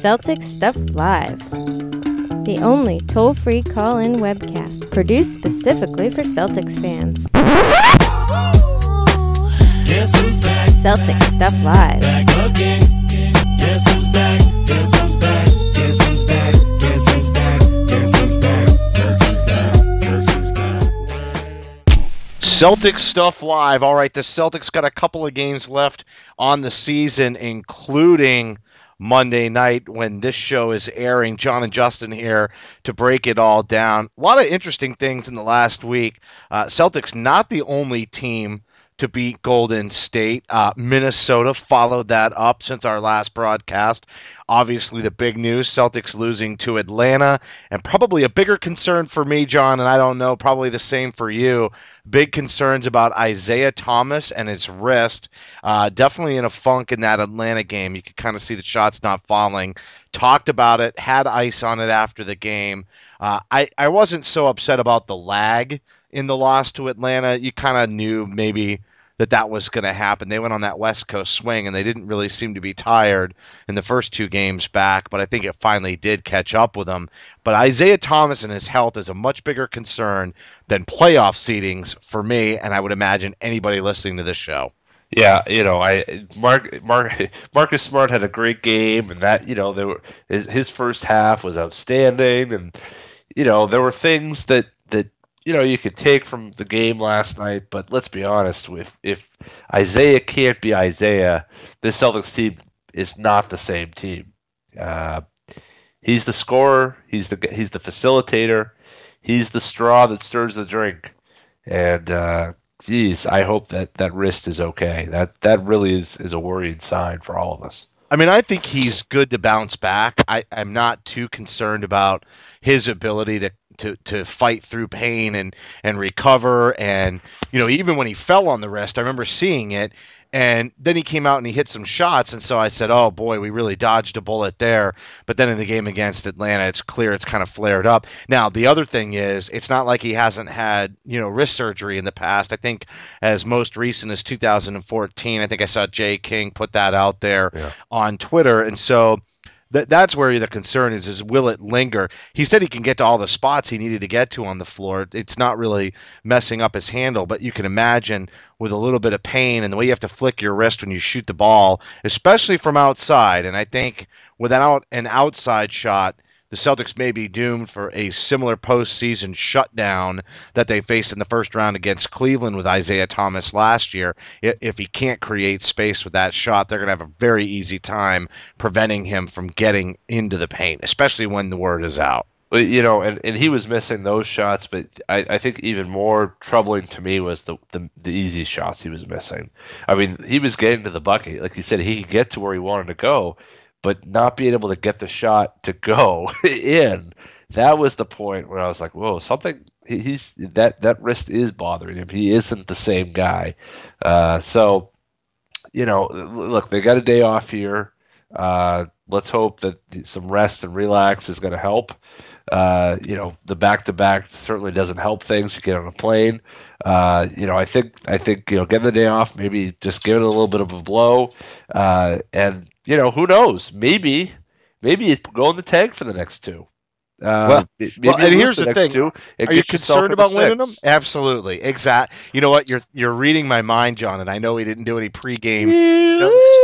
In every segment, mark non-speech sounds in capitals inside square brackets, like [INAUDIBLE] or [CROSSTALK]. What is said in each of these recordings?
Celtic Stuff Live, the only toll free call in webcast produced specifically for Celtics fans. Guess who's back? Celtic Stuff Live. Back again. Guess who's back? Guess who's back? Guess who's back? Guess who's back? Guess who's back? Guess who's back? Guess who's back? Celtics stuff live. All right, the Celtics got a couple of games left on the season, including Monday night when this show is airing. Jon and Justin here to break it all down. A lot of interesting things in the last week. Uh, Celtics not the only team to beat Golden State. Uh, Minnesota followed that up since our last broadcast. Obviously, the big news Celtics losing to Atlanta, and probably a bigger concern for me, Jon, and I don't know, probably the same for you. Big concerns about Isaiah Thomas and his wrist. Uh, definitely in a funk in that Atlanta game. You could kind of see the shots not falling. Talked about it, had ice on it after the game. Uh, I, I wasn't so upset about the lag in the loss to Atlanta. You kind of knew maybe that that was going to happen. They went on that West Coast swing, and they didn't really seem to be tired in the first two games back, but I think it finally did catch up with them. But Isaiah Thomas and his health is a much bigger concern than playoff seedings for me, and I would imagine anybody listening to this show. Yeah, you know, I Mark Mark Marcus Smart had a great game, and that you know there were his, his first half was outstanding, and you know there were things that that you know you could take from the game last night, but let's be honest, if if Isaiah can't be Isaiah, this Celtics team is not the same team. Uh, he's the scorer, he's the he's the facilitator, he's the straw that stirs the drink, and uh, geez, I hope that that wrist is okay. That that really is is a worrying sign for all of us. I mean, I think he's good to bounce back. I, I'm not too concerned about his ability to, to, to fight through pain and, and recover. And, you know, even when he fell on the wrist, I remember seeing it. And then he came out and he hit some shots. And so I said, oh boy, we really dodged a bullet there. But then in the game against Atlanta, it's clear it's kind of flared up. Now, the other thing is, it's not like he hasn't had, you know, wrist surgery in the past. I think as most recent as 2014, I think I saw Jay King put that out there Yeah. on Twitter. And so that that's where the concern is is will it linger? He said he can get to all the spots he needed to get to on the floor. It's not really messing up his handle but you can imagine with a little bit of pain and the way you have to flick your wrist when you shoot the ball especially from outside. And i think without an outside shot the Celtics may be doomed for a similar postseason shutdown that they faced in the first round against Cleveland with Isaiah Thomas last year. If he can't create space with that shot, they're going to have a very easy time preventing him from getting into the paint, especially when the word is out. You know, and, and he was missing those shots, but I, I think even more troubling to me was the, the the easy shots he was missing. I mean, he was getting to the bucket, like you said, he could get to where he wanted to go, but not being able to get the shot to go [LAUGHS] in. That was the point where I was like, "Whoa, something." He's that that wrist is bothering him. He isn't the same guy. Uh, so, you know, look, they got a day off here. Uh, let's hope that some rest and relax is going to help. Uh, you know, the back to back certainly doesn't help things. You get on a plane. Uh, you know, I think I think you know, getting the day off, maybe just give it a little bit of a blow, uh, and you know, who knows? Maybe maybe go in the tank for the next two. Uh, Well- well, and here's the thing. two Are you concerned about winning them? Absolutely, exact. You know what? You're you're reading my mind, Jon, and I know we didn't do any pregame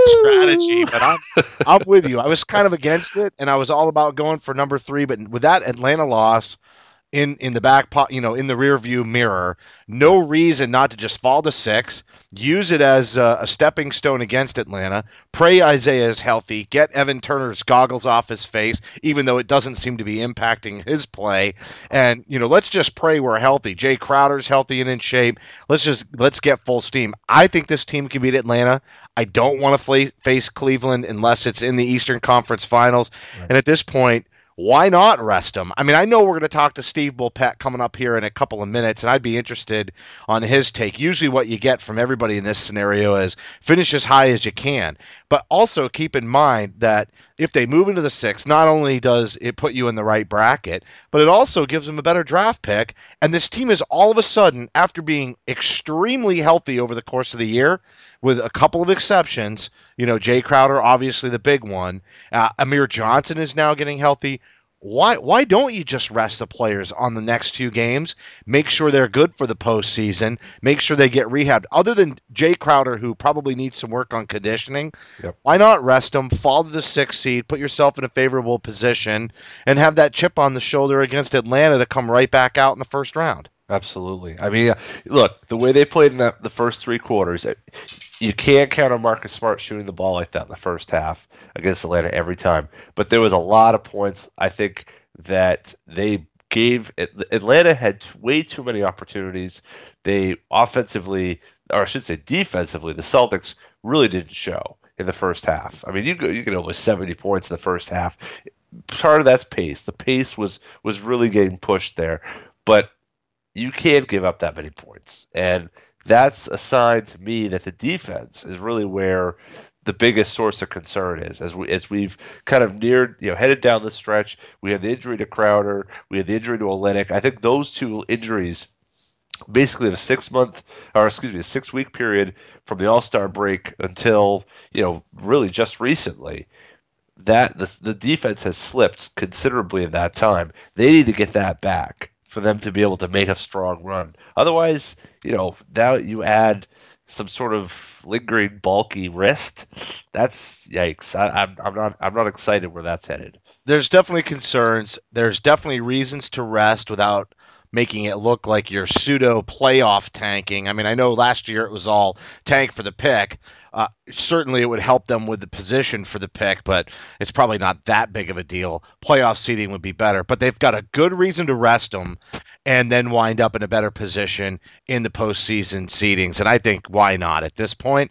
strategy, but I'm I'm with you. I was kind of against it, and I was all about going for number three. But with that Atlanta loss in in the back pot, you know, in the rear view mirror, no reason not to just fall to six. Use it as a, a stepping stone against Atlanta. Pray Isaiah is healthy. Get Evan Turner's goggles off his face, even though it doesn't seem to be impacting his play. And you know, let's just pray we're healthy. Jae Crowder's healthy and in shape. Let's just let's get full steam. I think this team can beat Atlanta. I don't want to face Cleveland unless it's in the Eastern Conference Finals. And at this point, why not rest him? I mean, I know we're going to talk to Steve Bulpett coming up here in a couple of minutes, and I'd be interested on his take. Usually, what you get from everybody in this scenario is finish as high as you can. But also keep in mind that if they move into the six, not only does it put you in the right bracket, but it also gives them a better draft pick. And this team is all of a sudden, after being extremely healthy over the course of the year, with a couple of exceptions, you know, Jae Crowder, obviously the big one. Uh, Amir Johnson is now getting healthy. Why why don't you just rest the players on the next two games? Make sure they're good for the postseason. Make sure they get rehabbed. Other than Jae Crowder, who probably needs some work on conditioning, Yep. why not rest them? Fall to the sixth seed, put yourself in a favorable position, and have that chip on the shoulder against Atlanta to come right back out in the first round. Absolutely. I mean, look, the way they played in that, the first three quarters, uh, you can't count on Marcus Smart shooting the ball like that in the first half against Atlanta every time. But there was a lot of points, I think, that they gave. Atlanta had way too many opportunities. They offensively, or I should say defensively, the Celtics really didn't show in the first half. I mean, you you get over 70 points in the first half. Part of that's pace. The pace was was really getting pushed there, but you can't give up that many points. And that's a sign to me that the defense is really where the biggest source of concern is. As we as we've kind of neared, you know, headed down the stretch, we had the injury to Crowder, we had the injury to Olynyk. I think those two injuries basically the six month or excuse me, a six week period from the All Star break until, you know, really just recently that the, the defense has slipped considerably in that time. They need to get that back for them to be able to make a strong run. Otherwise, you know, now you add some sort of lingering bulky wrist. That's yikes. I, I'm I'm not I'm not excited where that's headed. there's definitely concerns. There's definitely reasons to rest without making it look like you're pseudo playoff tanking. I mean, I know last year it was all tank for the pick. Uh, certainly, it would help them with the position for the pick, but it's probably not that big of a deal. Playoff seeding would be better, but they've got a good reason to rest them and then wind up in a better position in the postseason seedings. And I think why not at this point?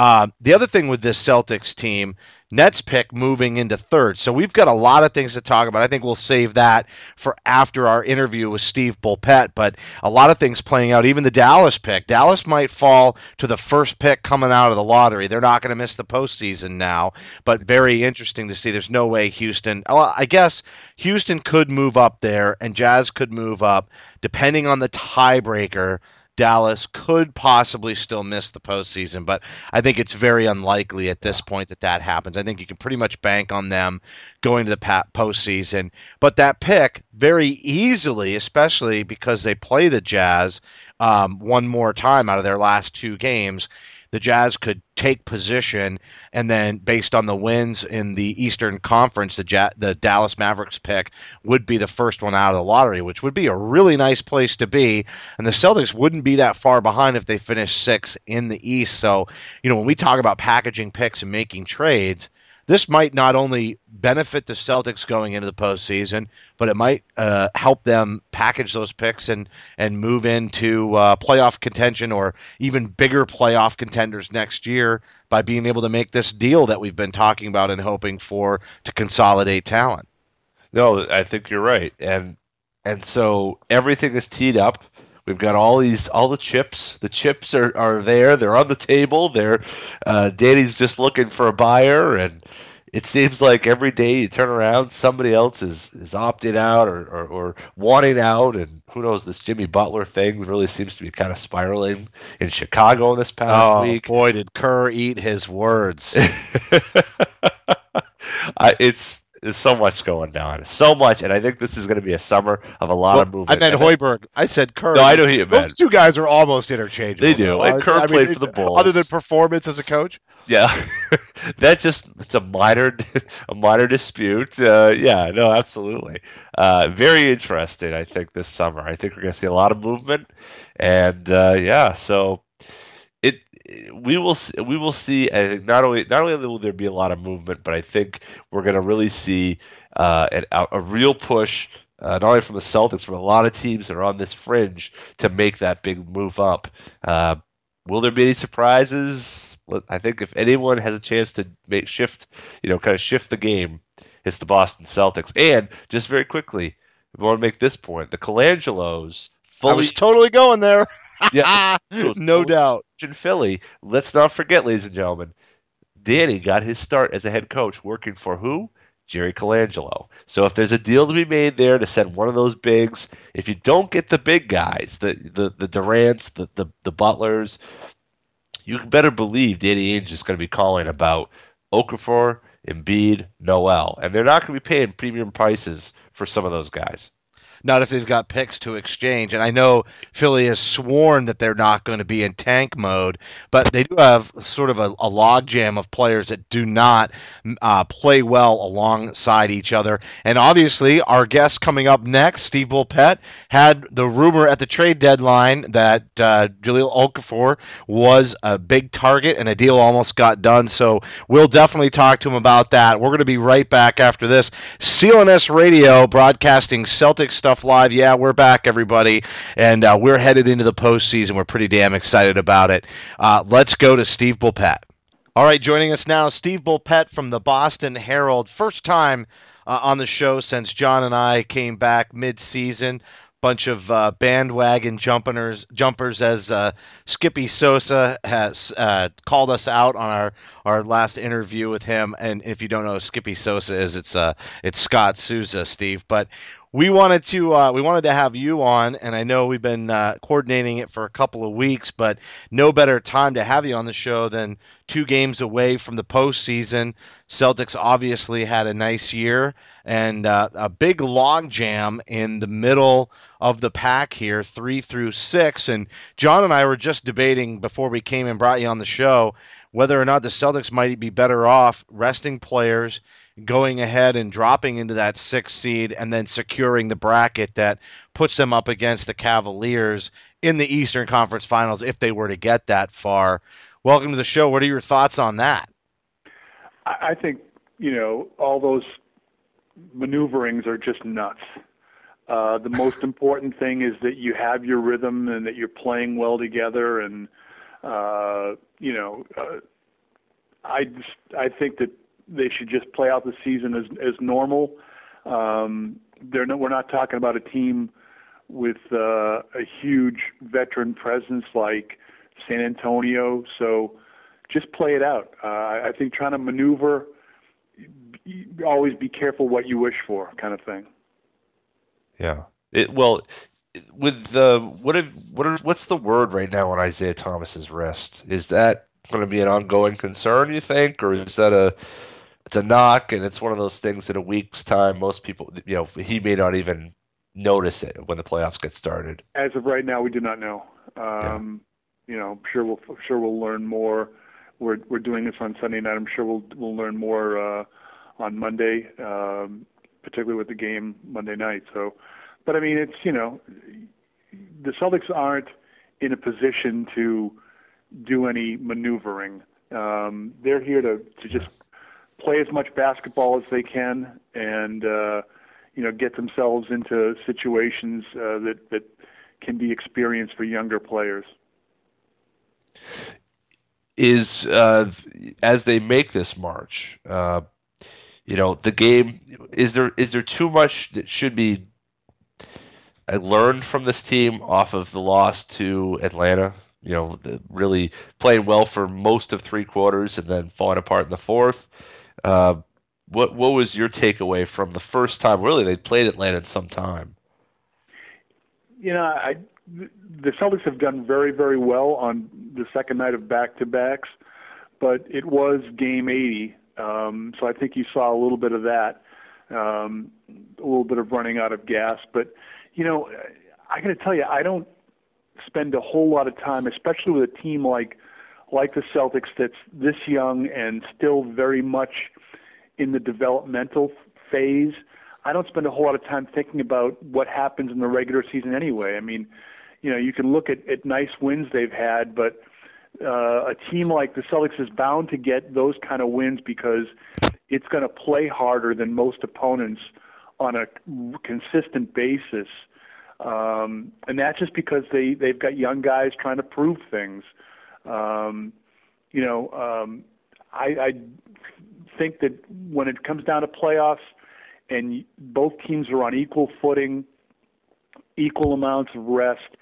Uh, the other thing with this Celtics team, Nets pick moving into third. So we've got a lot of things to talk about. I think we'll save that for after our interview with Steve Bulpett. But a lot of things playing out. Even the Dallas pick. Dallas might fall to the first pick coming out of the lottery. They're not going to miss the postseason now. But very interesting to see. There's no way Houston. Well, I guess Houston could move up there, and Jazz could move up, depending on the tiebreaker. Dallas could possibly still miss the postseason, but I think it's very unlikely at this point that that happens. I think you can pretty much bank on them going to the postseason. But that pick very easily, especially because they play the Jazz um, one more time out of their last two games, the Jazz could take position, and then based on the wins in the Eastern Conference, the ja- the Dallas Mavericks pick would be the first one out of the lottery, which would be a really nice place to be. And the Celtics wouldn't be that far behind if they finished sixth in the East. So, you know, when we talk about packaging picks and making trades, this might not only benefit the Celtics going into the postseason, but it might uh, help them package those picks and and move into uh, playoff contention or even bigger playoff contenders next year by being able to make this deal that we've been talking about and hoping for to consolidate talent. No, I think you're right, and and so everything is teed up. We've got all these, all the chips. The chips are, are there. They're on the table. They're uh, Danny's just looking for a buyer, and it seems like every day you turn around, somebody else is is opting out or, or, or wanting out, and who knows? This Jimmy Butler thing really seems to be kind of spiraling in Chicago this past Oh week. boy, did Kerr eat his words! [LAUGHS] I, it's There's so much going on, so much, and I think this is going to be a summer of a lot Well, of I movement. meant And I- Hoiberg. I said Kerr. No, I know who you Those two guys are almost interchangeable. They do, though. and Kerr I mean, played for the Bulls. Other than performance as a coach, Yeah, [LAUGHS] that just it's a minor [LAUGHS] a minor dispute. Uh, yeah, no, absolutely. Uh, very interesting. I think this summer. I think we're going to see a lot of movement, and uh, yeah, so we will see, we will see. Think not only not only will there be a lot of movement, but I think we're going to really see uh, an, a, real push. Uh, not only from the Celtics, but a lot of teams that are on this fringe to make that big move up. Uh, will there be any surprises? I think if anyone has a chance to make shift, you know, kind of shift the game, it's the Boston Celtics. And just very quickly, I want to make this point: the Colangelos fully. I was totally going there. Yeah, [LAUGHS] no doubt. in Philly. Let's not forget, ladies and gentlemen, Danny got his start as a head coach working for who? Jerry Colangelo. So if there's a deal to be made there to send one of those bigs, if you don't get the big guys, the the the Durants, the the, the Butlers, you better believe Danny Ainge is going to be calling about Okafor, Embiid, Noel, and they're not going to be paying premium prices for some of those guys. Not if they've got picks to exchange. And I know Philly has sworn that they're not going to be in tank mode, but they do have sort of a, a logjam of players that do not uh, play well alongside each other. And obviously, our guest coming up next, Steve Bulpett, had the rumor at the trade deadline that uh, Jahlil Okafor was a big target and a deal almost got done. So we'll definitely talk to him about that. We're going to be right back after this. CLNS Radio broadcasting Celtic stuff live. Yeah, we're back, everybody, and uh, we're headed into the postseason. We're pretty damn excited about it. Uh, let's go to Steve Bulpett. All right, joining us now, Steve Bulpett from the Boston Herald. First time uh, on the show since Jon and I came back mid-season. Bunch of uh, bandwagon jumpers, jumpers as uh, Skippy Sosa has uh, called us out on our, our last interview with him. And if you don't know Skippy Sosa is, it's uh, it's Scott Souza, Steve. But we wanted to uh, we wanted to have you on, and I know we've been uh, coordinating it for a couple of weeks, but no better time to have you on the show than two games away from the postseason. Celtics obviously had a nice year and uh, a big log jam in the middle of the pack here, three through six. And Jon and I were just debating before we came and brought you on the show whether or not the Celtics might be better off resting players going ahead and dropping into that sixth seed and then securing the bracket that puts them up against the Cavaliers in the Eastern Conference Finals if they were to get that far. Welcome to the show. What are your thoughts on that? I think you know all those maneuverings are just nuts. Uh, the most important thing is that you have your rhythm and that you're playing well together. And uh, you know, uh, I just, I think that they should just play out the season as as normal. Um, they're no, we're not talking about a team with uh, a huge veteran presence like San Antonio. So just play it out. Uh, I think trying to maneuver, always be careful what you wish for, kind of thing. Yeah. It well with the what if what are, what's the word right now on Isaiah Thomas's wrist? Is that going to be an ongoing concern? You think, or is that a it's a knock and it's one of those things in a week's time? Most people, you know, he may not even notice it when the playoffs get started. As of right now, we do not know. Um, You know, I'm sure we'll sure we'll learn more. We're we're doing this on Sunday night. I'm sure we'll we'll learn more uh, on Monday, um, particularly with the game Monday night. So, but I mean, it's you know, the Celtics aren't in a position to do any maneuvering. Um, they're here to to just play as much basketball as they can and uh, you know get themselves into situations uh, that that can be experienced for younger players. Is uh, as they make this march, uh, you know, the game is there is there too much that should be I learned from this team off of the loss to Atlanta. You know, really playing well for most of three quarters and then falling apart in the fourth. Uh, what what was your takeaway from the first time? Really, they played Atlanta some time. You know, I the Celtics have done very very well on the second night of back to backs, but it was game 80, um, so I think you saw a little bit of that. um, a little bit of running out of gas. But you know, I got to tell you, I don't spend a whole lot of time, especially with a team like like the Celtics that's this young and still very much in the developmental phase. I don't spend a whole lot of time thinking about what happens in the regular season anyway. I mean, you know, you can look at, at nice wins they've had, but uh, a team like the Celtics is bound to get those kind of wins because it's going to play harder than most opponents on a consistent basis. Um, and that's just because they, they've got young guys trying to prove things. Um, you know, um, I, I think that when it comes down to playoffs and both teams are on equal footing, equal amounts of rest,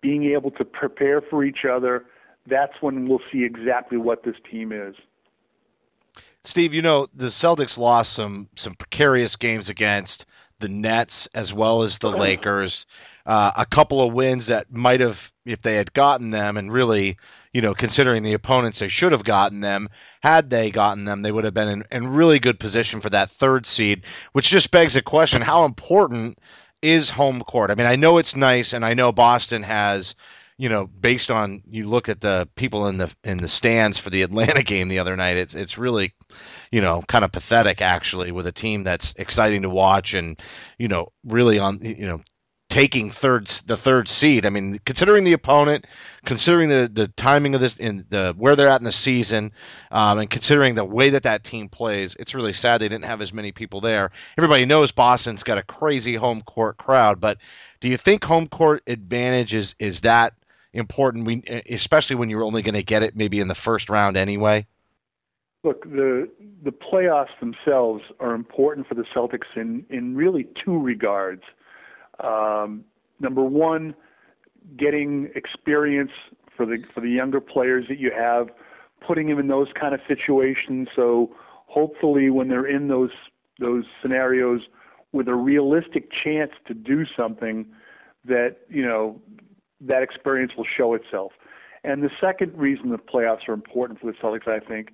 being able to prepare for each other, that's when we'll see exactly what this team is. Steve, you know the Celtics lost some some precarious games against the Nets as well as the [LAUGHS] Lakers. Uh, a couple of wins that might have, if they had gotten them, and really, you know, considering the opponents, they should have gotten them. Had they gotten them, they would have been in, in really good position for that third seed. Which just begs the question: How important is home court? I mean, I know it's nice, and I know Boston has you know, based on you look at the people in the in the stands for the [LAUGHS] Atlanta game the other night, it's it's really, you know, kind of pathetic actually with a team that's exciting to watch and, you know, really on you know taking third the third seed. I mean, considering the opponent, considering the the timing of this in the where they're at in the season, um, and considering the way that that team plays, it's really sad they didn't have as many people there. Everybody knows Boston's got a crazy home court crowd, but do you think home court advantage is is that important, we, especially when you're only going to get it maybe in the first round anyway? Look, the the playoffs themselves are important for the Celtics in in really two regards. Um, number one, getting experience for the for the younger players that you have, putting them in those kind of situations. So hopefully, when they're in those those scenarios with a realistic chance to do something, that you know that experience will show itself. And the second reason the playoffs are important for the Celtics, I think,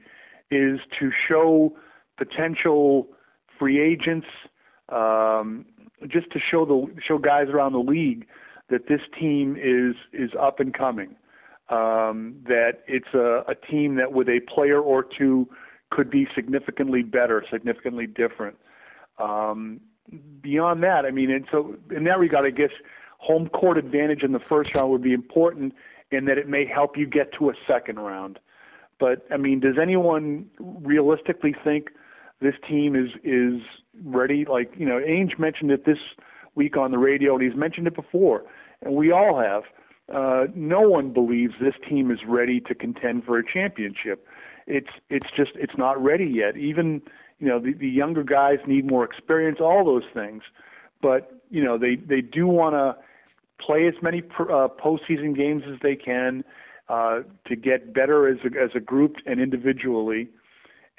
is to show potential free agents, um, just to show the show guys around the league that this team is is up and coming. Um, that it's a, a team that with a player or two could be significantly better, significantly different. Um, beyond that, I mean, and so in that regard, I guess home court advantage in the first round would be important in that it may help you get to a second round. But I mean, does anyone realistically think this team is is ready? Like you know, Ainge mentioned it this week on the radio, and he's mentioned it before, and we all have. Uh, no one believes this team is ready to contend for a championship. It's it's just it's not ready yet. Even you know the, the younger guys need more experience, all those things. But you know they they do want to play as many pr- uh, postseason games as they can uh, to get better as a, as a group and individually.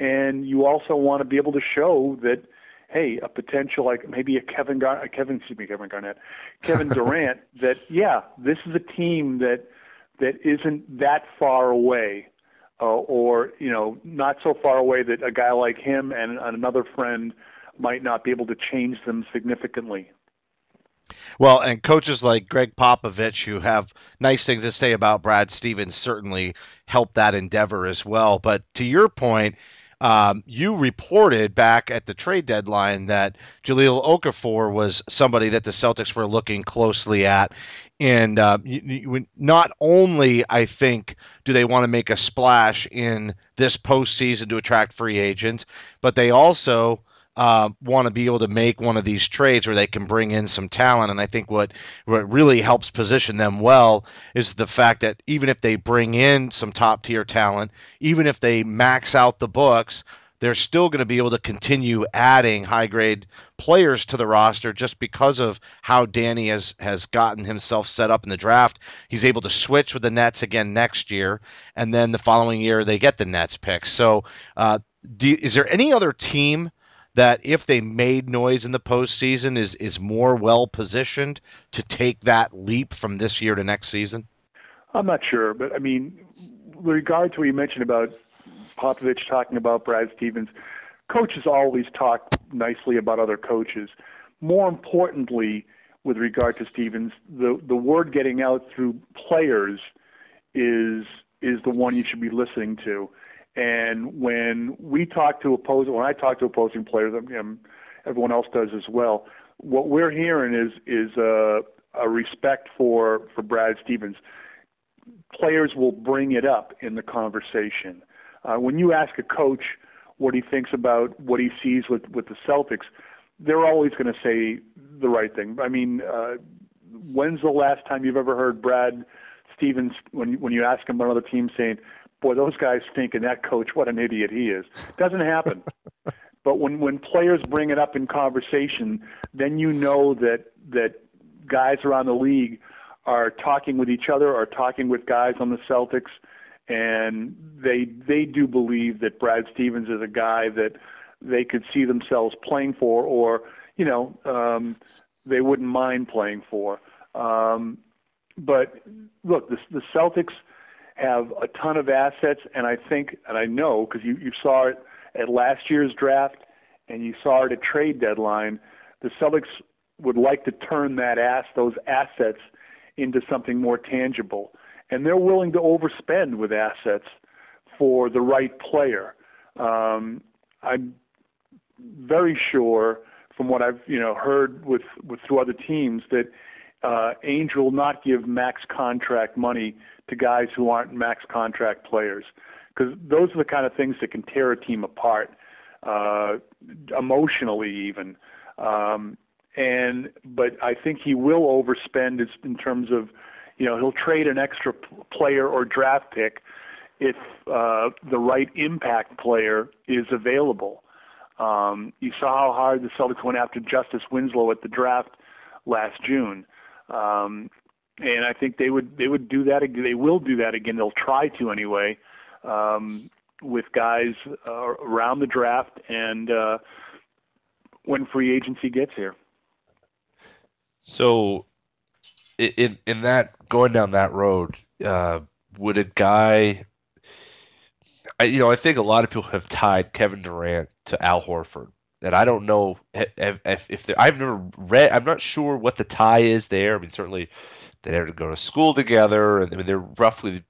And you also want to be able to show that, hey, a potential like maybe a Kevin Gar- Kevin excuse me Kevin Garnett, Kevin [LAUGHS] Durant, that yeah, this is a team that that isn't that far away, uh, or you know, not so far away that a guy like him and another friend might not be able to change them significantly. Well, and coaches like Gregg Popovich, who have nice things to say about Brad Stevens, certainly help that endeavor as well. But to your point, um, you reported back at the trade deadline that Jahlil Okafor was somebody that the Celtics were looking closely at. And uh, you, you, not only, I think, do they want to make a splash in this postseason to attract free agents, but they also uh, want to be able to make one of these trades where they can bring in some talent. And I think what what really helps position them well is the fact that even if they bring in some top tier talent, even if they max out the books, they're still going to be able to continue adding high grade players to the roster just because of how Danny has, has gotten himself set up in the draft. He's able to switch with the Nets again next year, and then the following year they get the Nets pick. So, uh, do, is there any other team that if they made noise in the postseason, is is more well positioned to take that leap from this year to next season? I'm not sure, but I mean, with regard to what you mentioned about Popovich talking about Brad Stevens, coaches always talk nicely about other coaches. More importantly, with regard to Stevens, the the word getting out through players is is the one you should be listening to. And when we talk to opposing, when I talk to opposing players, um, everyone else does as well. What we're hearing is is a, a respect for for Brad Stevens. Players will bring it up in the conversation. Uh, when you ask a coach what he thinks about what he sees with with the Celtics, they're always going to say the right thing. I mean, uh, when's the last time you've ever heard Brad Stevens when when you ask him about another team saying, "Boy, those guys stink," and that coach, what an idiot he is. Doesn't happen. [LAUGHS] but when when players bring it up in conversation, then you know that that guys around the league are talking with each other, are talking with guys on the Celtics, and they they do believe that Brad Stevens is a guy that they could see themselves playing for, or you know, um, they wouldn't mind playing for. Um, but look, the, the Celtics have a ton of assets, and I think, and I know because you, you saw it at last year's draft and you saw it at trade deadline, the Celtics would like to turn that ass, those assets, into something more tangible, and they're willing to overspend with assets for the right player. Um, I'm very sure from what I've you know heard with with through other teams that uh, Ainge will not give max contract money to guys who aren't max contract players because those are the kind of things that can tear a team apart uh, emotionally even. Um, and but I think he will overspend in terms of you know he'll trade an extra player or draft pick if uh, the right impact player is available. Um, you saw how hard the Celtics went after Justice Winslow at the draft last June. Um, and I think they would they would do that. They will do that again. They'll try to anyway, um, with guys uh, around the draft and uh, when free agency gets here. So, in in that going down that road, uh, would a guy? I, you know, I think a lot of people have tied Kevin Durant to Al Horford and I don't know if, if, if I've never read. I'm not sure what the tie is there. I mean, certainly they never go to school together, and I mean they're roughly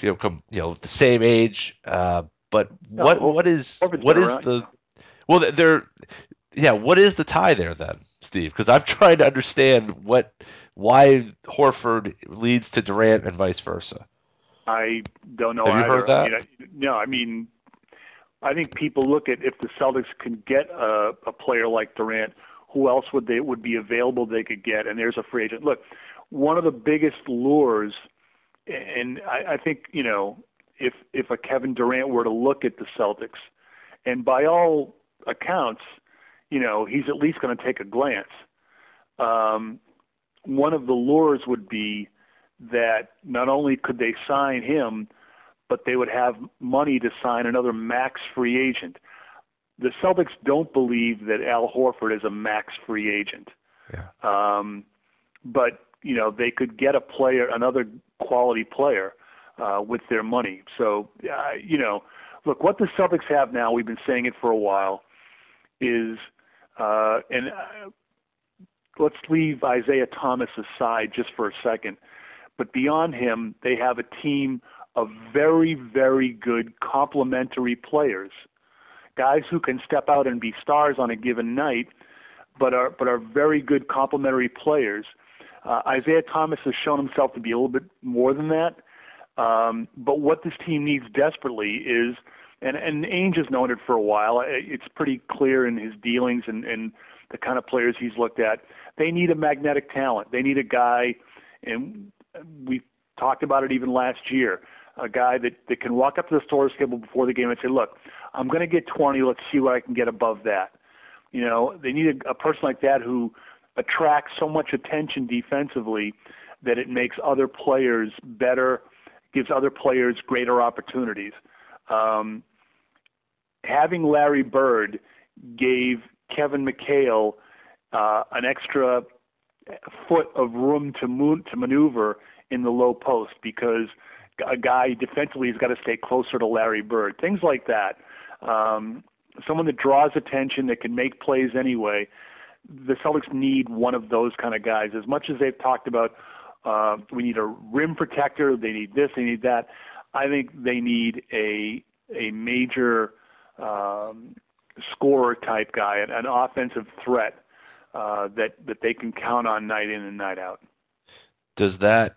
you know come you know the same age. Uh, but what no, what is what is around. the well they're yeah what is the tie there then, Steve? Because I'm [LAUGHS] trying to understand what why Horford leads to Durant and vice versa. I don't know. Have you either. heard that? I mean, no, I mean I think people look at if the Celtics can get a, a player like Durant, who else would they would be available they could get? And there's a free agent. Look, one of the biggest lures, and I, I think you know, if if a Kevin Durant were to look at the Celtics, and by all accounts, you know, he's at least going to take a glance. Um, one of the lures would be that not only could they sign him, but they would have money to sign another max free agent. The Celtics don't believe that Al Horford is a max free agent. Yeah. Um, but you know they could get a player, another quality player, uh, with their money. So uh, you know, look what the Celtics have now. We've been saying it for a while. Is uh, and uh, let's leave Isaiah Thomas aside just for a second. But beyond him, they have a team of very, very good complementary players, guys who can step out and be stars on a given night, but are but are very good complementary players. Uh, Isaiah Thomas has shown himself to be a little bit more than that. Um, but what this team needs desperately is, and and Ainge has known it for a while. It's pretty clear in his dealings and, and the kind of players he's looked at. They need a magnetic talent. They need a guy, and we talked about it even last year a guy that, that can walk up to the storage table before the game and say, look, I'm going to get 20. Let's see what I can get above that. You know, they need a, a person like that who attracts so much attention defensively that it makes other players better, gives other players greater opportunities. Um, having Larry Bird gave Kevin McHale uh, an extra foot of room to, move, to maneuver in the low post because – a guy defensively has got to stay closer to Larry Bird. Things like that. Um, someone that draws attention, that can make plays anyway. The Celtics need one of those kind of guys. As much as they've talked about, uh, we need a rim protector. They need this. They need that. I think they need a a major um, scorer type guy, an, an offensive threat uh, that that they can count on night in and night out. Does that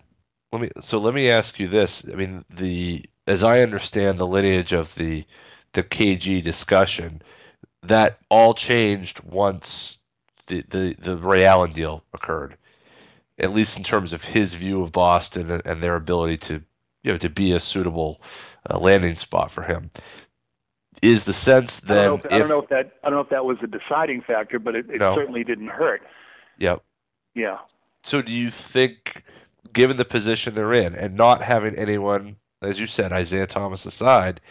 let me so let me ask you this. I mean, the as I understand the lineage of the the KG discussion, that all changed once the the, the Ray Allen deal occurred. At least in terms of his view of Boston and, and their ability to you know to be a suitable uh, landing spot for him. Is the sense I then don't, know if, I don't know if that I don't know if that was a deciding factor, but it, it No. certainly didn't hurt. yep. Yeah. So do you think, given the position they're in, and not having anyone, as you said, Isaiah Thomas aside,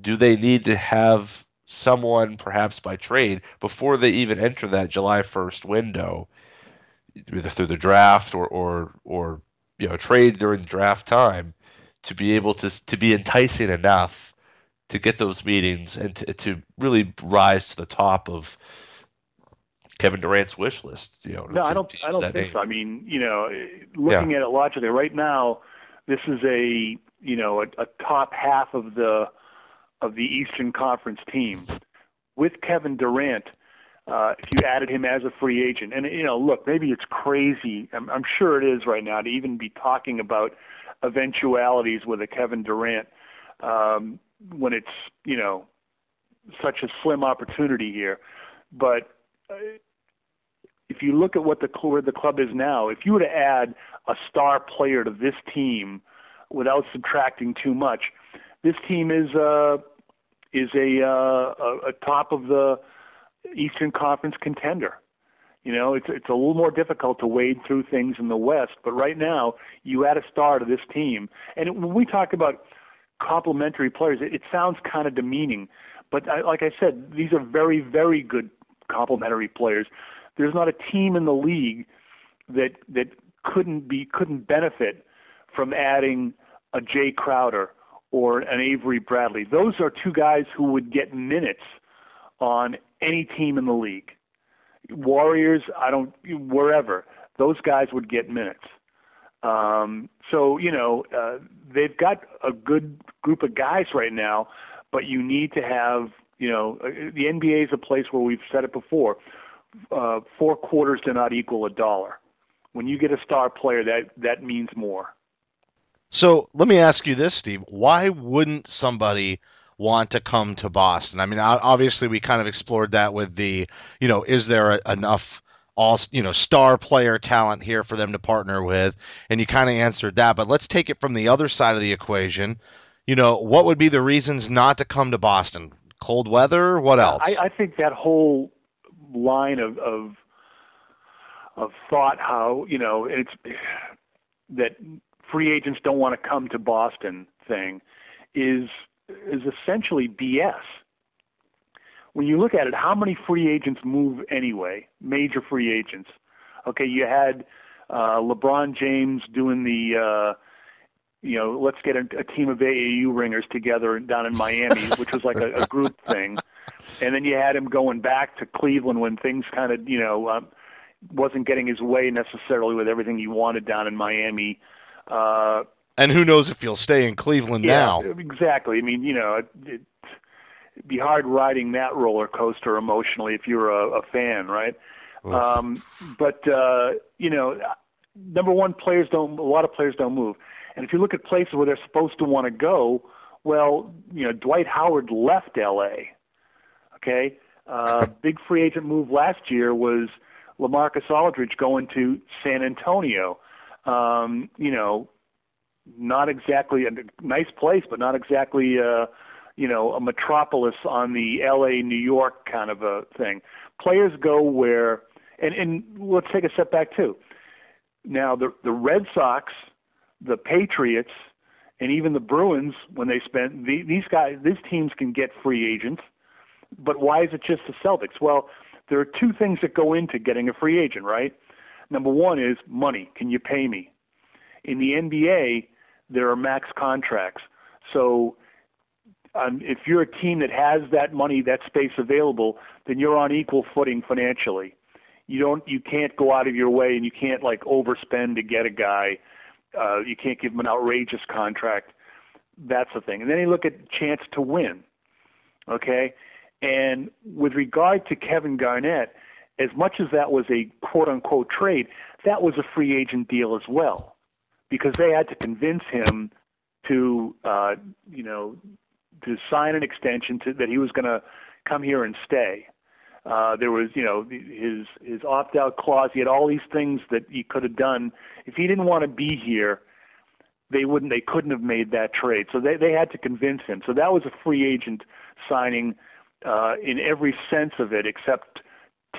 do they need to have someone, perhaps by trade, before they even enter that July 1st window, either through the draft or or or you know trade during draft time, to be able to to be enticing enough to get those meetings and to, to really rise to the top of Kevin Durant's wish list? You know, No, I don't. I don't think name. so. I mean, you know, looking at it logically, right now, this is a you know a, a top half of the of the Eastern Conference team with Kevin Durant. Uh, if you added him as a free agent, and you know, look, maybe it's crazy. I'm, I'm sure it is right now to even be talking about eventualities with a Kevin Durant um, when it's you know such a slim opportunity here. But uh, if you look at what the where the club is now, if you were to add a star player to this team without subtracting too much, this team is uh, is a, uh, a a top of the Eastern Conference contender. You know, it's it's a little more difficult to wade through things in the West, but right now you add a star to this team, and when we talk about complementary players, it, it sounds kind of demeaning, but I, like I said, these are very very good complementary players. There's not a team in the league that that couldn't be couldn't benefit from adding a Jae Crowder or an Avery Bradley. Those are two guys who would get minutes on any team in the league. Warriors, I don't wherever those guys would get minutes. Um, so you know uh, they've got a good group of guys right now, but you need to have you know uh, the NBA is a place where we've said it before. Uh, four quarters do not equal a dollar. When you get a star player, that that means more. So let me ask you this, Steve. Why wouldn't somebody want to come to Boston? I mean, obviously we kind of explored that with the, you know, is there a, enough all, you know, star player talent here for them to partner with? And you kind of answered that, but let's take it from the other side of the equation. You know, what would be the reasons not to come to Boston? Cold weather? What else? I, I think that whole line of of of thought, how you know, it's that free agents don't want to come to Boston thing, is is essentially BS. When you look at it, how many free agents move anyway? Major free agents. Okay, you had uh, LeBron James doing the. Uh, you know, let's get a, a team of AAU ringers together down in Miami, which was like a, a group thing. And then you had him going back to Cleveland when things kind of, you know, um, wasn't getting his way necessarily with everything he wanted down in Miami. Uh, and who knows if he'll stay in Cleveland now? exactly. I mean, you know, it, it, it'd be hard riding that roller coaster emotionally if you're a, a fan, right? Um, but uh, you know, number one, players don't. A lot of players don't move. And if you look at places where they're supposed to want to go, well, you know, Dwight Howard left L.A. Okay, uh, big free agent move last year was Lamarcus Aldridge going to San Antonio. Um, you know, not exactly a nice place, but not exactly, uh, you know, a metropolis on the L.A. New York kind of a thing. Players go where, and and let's take a step back too. Now the the Red Sox, the Patriots, and even the Bruins, when they spend the, these guys, these teams can get free agents. But why is it just the Celtics? Well, there are two things that go into getting a free agent, right? Number one is money. Can you pay me? In the NBA, there are max contracts. So um, if you're a team that has that money, that space available, then you're on equal footing financially. You don't, you can't go out of your way, and you can't like overspend to get a guy. Uh, you can't give him an outrageous contract. That's the thing. And then you look at chance to win. Okay, and with regard to Kevin Garnett, as much as that was a quote unquote trade, that was a free agent deal as well, because they had to convince him to, uh, you know, to sign an extension to, that he was going to come here and stay. Uh, there was, you know, his his opt out clause. He had all these things that he could have done if he didn't want to be here. They wouldn't. They couldn't have made that trade. So they they had to convince him. So that was a free agent signing uh, in every sense of it, except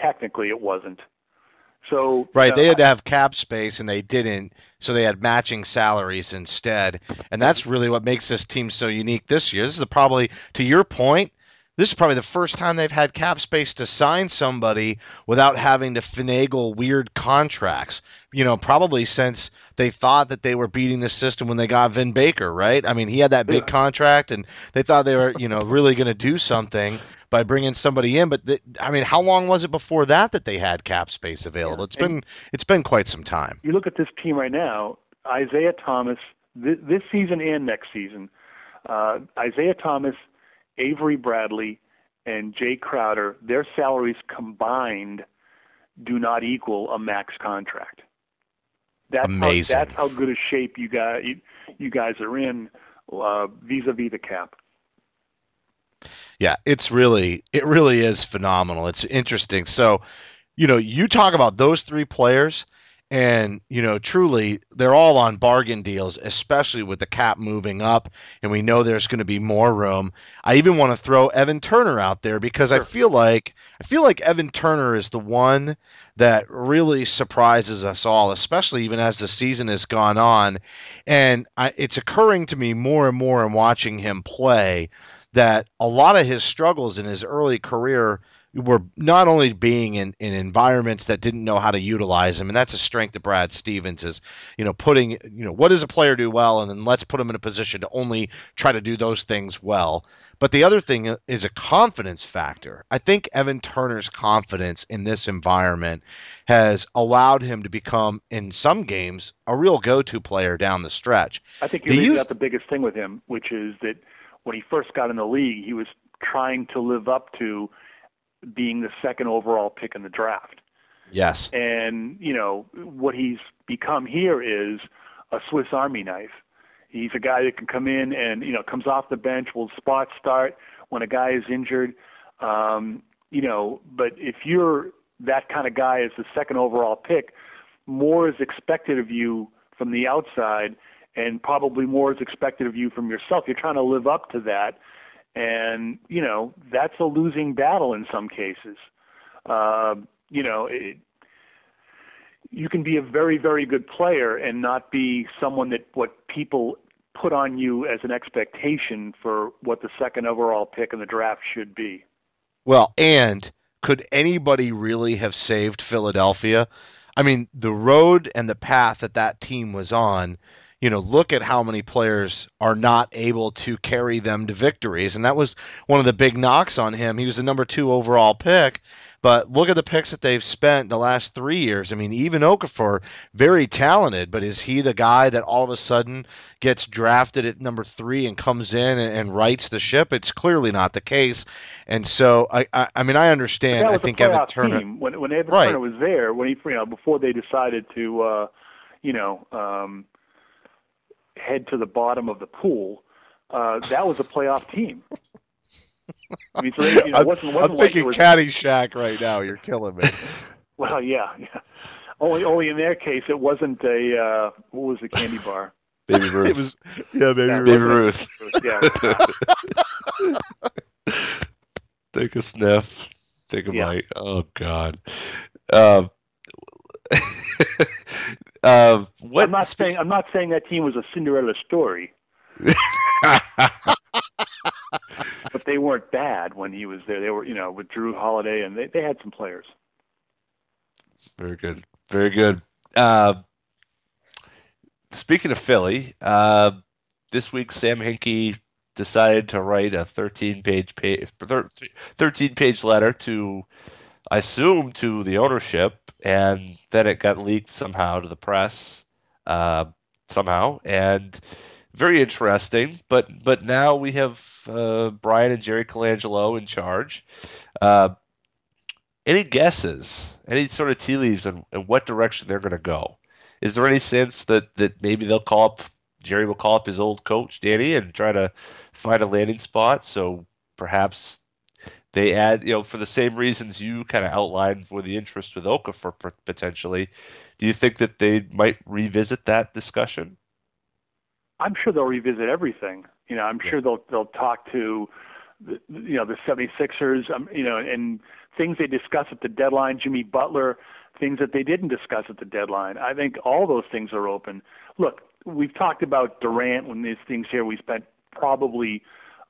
technically it wasn't. So Right, uh, they had to have cap space and they didn't, so they had matching salaries instead. And that's really what makes this team so unique this year. This is the, probably to your point, this is probably the first time they've had cap space to sign somebody without having to finagle weird contracts. You know, probably since they thought that they were beating the system when they got Vin Baker, right? I mean, he had that big Yeah. contract and they thought they were, you know, really going to do something by bringing somebody in, but th- I mean, how long was it before that that they had cap space available? It's And- been it's been quite some time. you look at this team right now, Isaiah Thomas, th- this season and next season, uh, Isaiah Thomas, Avery Bradley, and Jae Crowder, their salaries combined do not equal a max contract. That's Amazing. How, that's how good a shape you guys you, you guys are in uh, vis-a-vis the cap. Yeah, it's really it really is phenomenal. It's interesting. So, you know, you talk about those three players and, you know, truly they're all on bargain deals, especially with the cap moving up and we know there's going to be more room. I even want to throw Evan Turner out there because I feel like I feel like Evan Turner is the one that really surprises us all, especially even as the season has gone on. And I, it's occurring to me more and more in watching him play that a lot of his struggles in his early career were not only being in, in environments that didn't know how to utilize him, and that's a strength of Brad Stevens is, you know, putting, you know, what does a player do well, and then let's put him in a position to only try to do those things well. But the other thing is a confidence factor. I think Evan Turner's confidence in this environment has allowed him to become, in some games, a real go-to player down the stretch. I think Do you're you leaving out the biggest thing with him, which is that when he first got in the league, he was trying to live up to being the second overall pick in the draft. Yes. And, you know, what he's become here is a Swiss Army knife. He's a guy that can come in and, you know, comes off the bench, will spot start when a guy is injured. Um, you know, but if you're that kind of guy as the second overall pick, more is expected of you from the outside and probably more is expected of you from yourself. You're trying to live up to that. And, you know, that's a losing battle in some cases. Uh, you know, it, you can be a very, very good player and not be someone that what people put on you as an expectation for what the second overall pick in the draft should be. Well, and could anybody really have saved Philadelphia? I mean, the road and the path that that team was on, you know, look at how many players are not able to carry them to victories. And that was one of the big knocks on him. He was the number two overall pick. But look at the picks that they've spent the last three years. I mean, even Okafor, very talented, but is he the guy that all of a sudden gets drafted at number three and comes in and, and rights the ship? It's clearly not the case. And so, I, I, I mean, I understand. I think Evan Turner. team when when Evan Right. Turner was there when he you know before they decided to uh, you know um, head to the bottom of the pool. Uh, that was a playoff team. I mean, so they, you know, I'm, wasn't, I'm wasn't like it thinking was, Caddyshack right now. You're killing me. [LAUGHS] Well, yeah, yeah. Only, only in their case, it wasn't a uh, what was the candy bar? Baby Ruth. [LAUGHS] it was, yeah, maybe. Yeah, Baby Ruth. Ruth. Yeah, [LAUGHS] Take a sniff. Take a Yeah. bite. Oh God. Um, what? I'm not saying I'm not saying that team was a Cinderella story, [LAUGHS] but they weren't bad when he was there. They were, you know, with Jrue Holiday, and they they had some players. Very good. Very good. Uh, speaking of Philly, uh, this week Sam Hinkie decided to write a 13 page page 13 page letter to I assume to the ownership and then it got leaked somehow to the press uh, somehow and very interesting but but now we have uh, Bryan and Jerry Colangelo in charge uh, any guesses any sort of tea leaves in what direction they're going to go is there any sense that that maybe they'll call up Jerry will call up his old coach Danny and try to find a landing spot. So perhaps they add, you know, for the same reasons you kind of outlined for the interest with Okafor potentially. Do you think that they might revisit that discussion? I'm sure they'll revisit everything. You know, I'm yeah. sure they'll they'll talk to the, you know the 76ers. Um, you know, and things they discuss at the deadline. Jimmy Butler, things that they didn't discuss at the deadline. I think all those things are open. Look, we've talked about Durant when these things here. We spent probably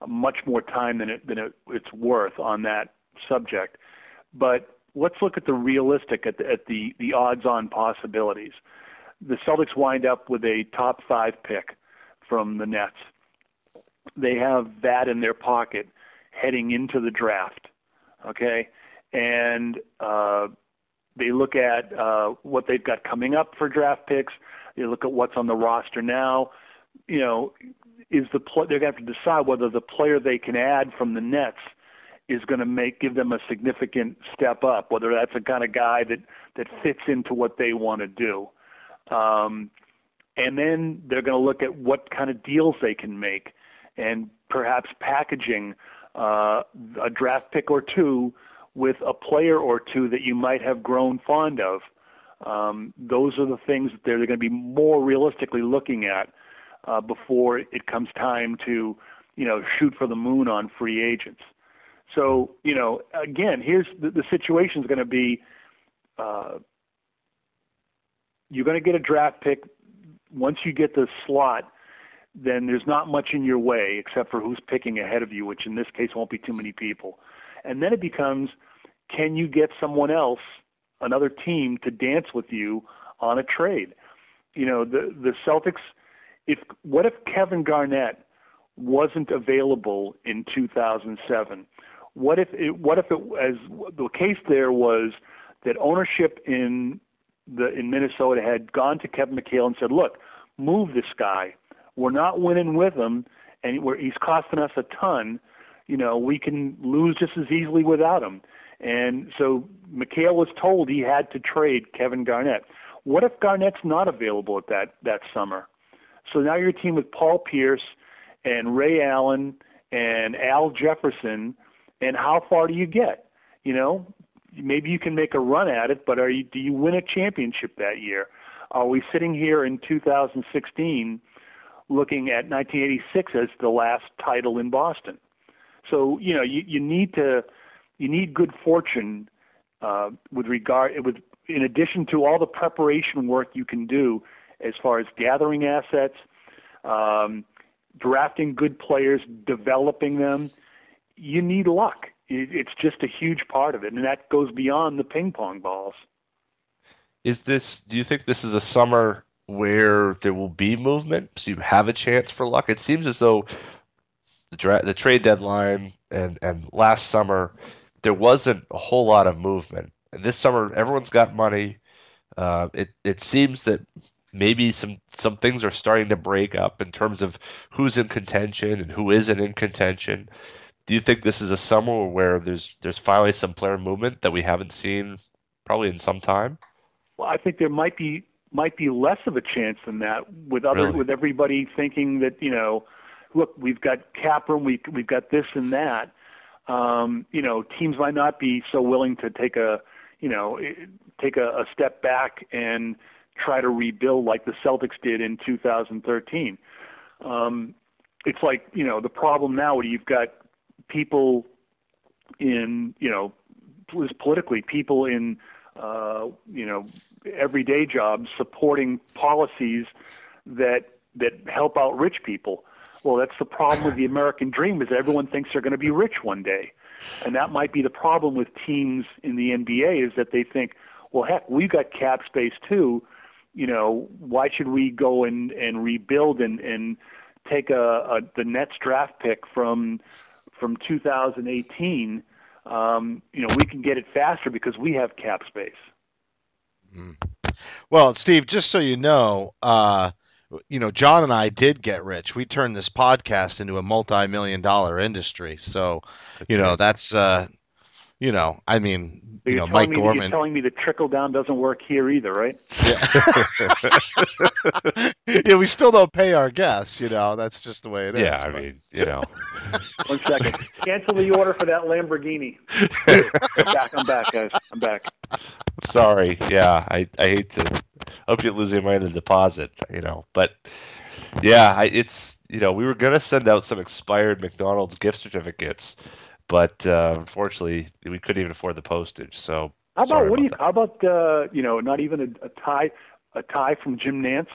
much more time than it than it, it's worth on that subject. But let's look at the realistic at the, at the the odds-on possibilities. The Celtics wind up with a top five pick from the Nets. They have that in their pocket heading into the draft. Okay, and uh, they look at uh, what they've got coming up for draft picks. They look at what's on the roster now. You know, is the pl- they're going to have to decide whether the player they can add from the Nets is going to make give them a significant step up, whether that's the kind of guy that that fits into what they want to do. Um, and then they're going to look at what kind of deals they can make, and perhaps packaging uh, a draft pick or two with a player or two that you might have grown fond of. Um, those are the things that they're going to be more realistically looking at uh, before it comes time to, you know, shoot for the moon on free agents. So, you know, again, here's the, the situation is going to be uh, you're going to get a draft pick. Once you get the slot, then there's not much in your way except for who's picking ahead of you, which in this case won't be too many people. And then it becomes can you get someone else, another team, to dance with you on a trade? You know, the the Celtics if what if Kevin Garnett wasn't available in 2007? What if it, what if it as the case there was that ownership in the in Minnesota had gone to Kevin McHale and said, "Look, move this guy. We're not winning with him, and we're, he's costing us a ton. You know, we can lose just as easily without him." And so McHale was told he had to trade Kevin Garnett. What if Garnett's not available at that that summer? So now you're a team with Paul Pierce and Ray Allen and Al Jefferson, and how far do you get? You know, maybe you can make a run at it, but are you do you win a championship that year? Are we sitting here in 2016 looking at 1986 as the last title in Boston? So you know you, you need to you need good fortune uh, with regard with in addition to all the preparation work you can do as far as gathering assets, um, drafting good players, developing them. You need luck. It's just a huge part of it, and that goes beyond the ping pong balls. Is this? Do you think this is a summer where there will be movement, so you have a chance for luck? It seems as though the, dra- the trade deadline and and last summer there wasn't a whole lot of movement. And this summer, everyone's got money. Uh, it it seems that maybe some some things are starting to break up in terms of who's in contention and who isn't in contention. Do you think this is a summer where there's there's finally some player movement that we haven't seen probably in some time? Well, I think there might be might be less of a chance than that with other really? with everybody thinking that you know, look, we've got cap room, we we've got this and that. Um, you know, teams might not be so willing to take a you know take a, a step back and try to rebuild like the Celtics did in 2013. Um, it's like you know the problem now where you've got people in you know politically people in uh, you know everyday jobs supporting policies that that help out rich people. Well, that's the problem with the American dream is everyone thinks they're going to be rich one day, and that might be the problem with teams in the NBA is that they think, well, heck, we've got cap space too you know, why should we go and, and rebuild and, and take a, a the Nets draft pick from from 2018, um, you know, we can get it faster because we have cap space. Well, Steve, just so you know, uh, you know, Jon and I did get rich. We turned this podcast into a multi-million dollar industry. So, you know, that's uh, you know, I mean, So you know, Mike me, Gorman. You're telling me the trickle down doesn't work here either, right? [LAUGHS] yeah, we still don't pay our guests. You know, that's just the way it is. yeah, I but- mean, you know, [LAUGHS] One second. Cancel the order for that Lamborghini. I'm [LAUGHS] back. I'm back, guys. I'm back. sorry. Yeah, I, I hate to. I hope you're losing money in the deposit. You know, but yeah, I, it's you know we were gonna send out some expired McDonald's gift certificates, but uh, unfortunately we couldn't even afford the postage. So How about what do you? that. How about uh, you know, not even a, a tie, a tie from Jim Nantz?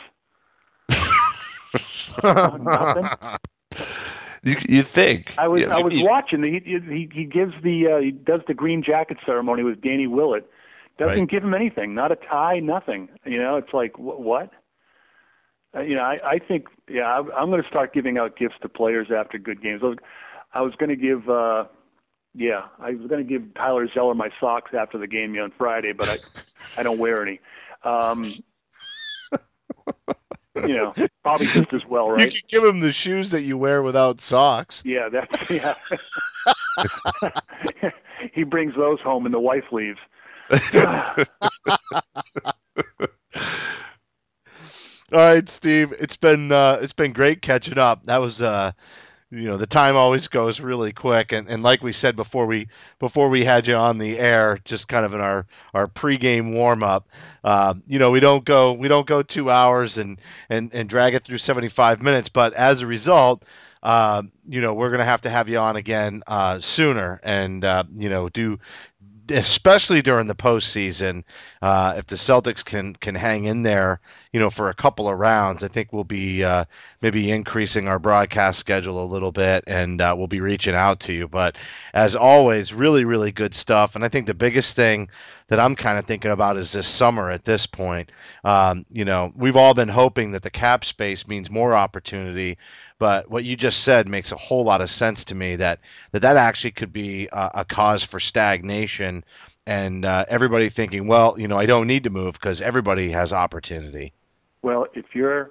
Nothing. [LAUGHS] You you think? I was Yeah, I was you- watching. He he he gives the uh, he does the green jacket ceremony with Danny Willett. Doesn't Right. give him anything. Not a tie. Nothing. You know, it's like wh- what? Uh, you know, I I think yeah, I'm, I'm going to start giving out gifts to players after good games. I was, I was going to give. uh yeah, I was going to give Tyler Zeller my socks after the game on Friday, but I, [LAUGHS] I don't wear any. Um, you know, probably just as well, right? You could give him the shoes that you wear without socks. Yeah, that's [LAUGHS] yeah. [LAUGHS] he brings those home, and the wife leaves. All right, Steve. It's been uh, it's been great catching up. That was uh, you know the time always goes really quick, and, and like we said before we before we had you on the air, just kind of in our our pregame warm up. Uh, you know we don't go we don't go two hours and and and drag it through seventy five minutes, but as a result. Uh, you know we're gonna have to have you on again uh, sooner, and uh, you know do especially during the postseason, uh, if the Celtics can can hang in there, you know, for a couple of rounds, I think we'll be uh, maybe increasing our broadcast schedule a little bit, and uh, we'll be reaching out to you. But as always, really, really good stuff. And I think the biggest thing that I'm kind of thinking about is this summer. At this point, um, you know, we've all been hoping that the cap space means more opportunity. But what you just said makes a whole lot of sense to me. That that that actually could be a, a cause for stagnation, and uh, everybody thinking, well, you know, I don't need to move because everybody has opportunity. Well, if you're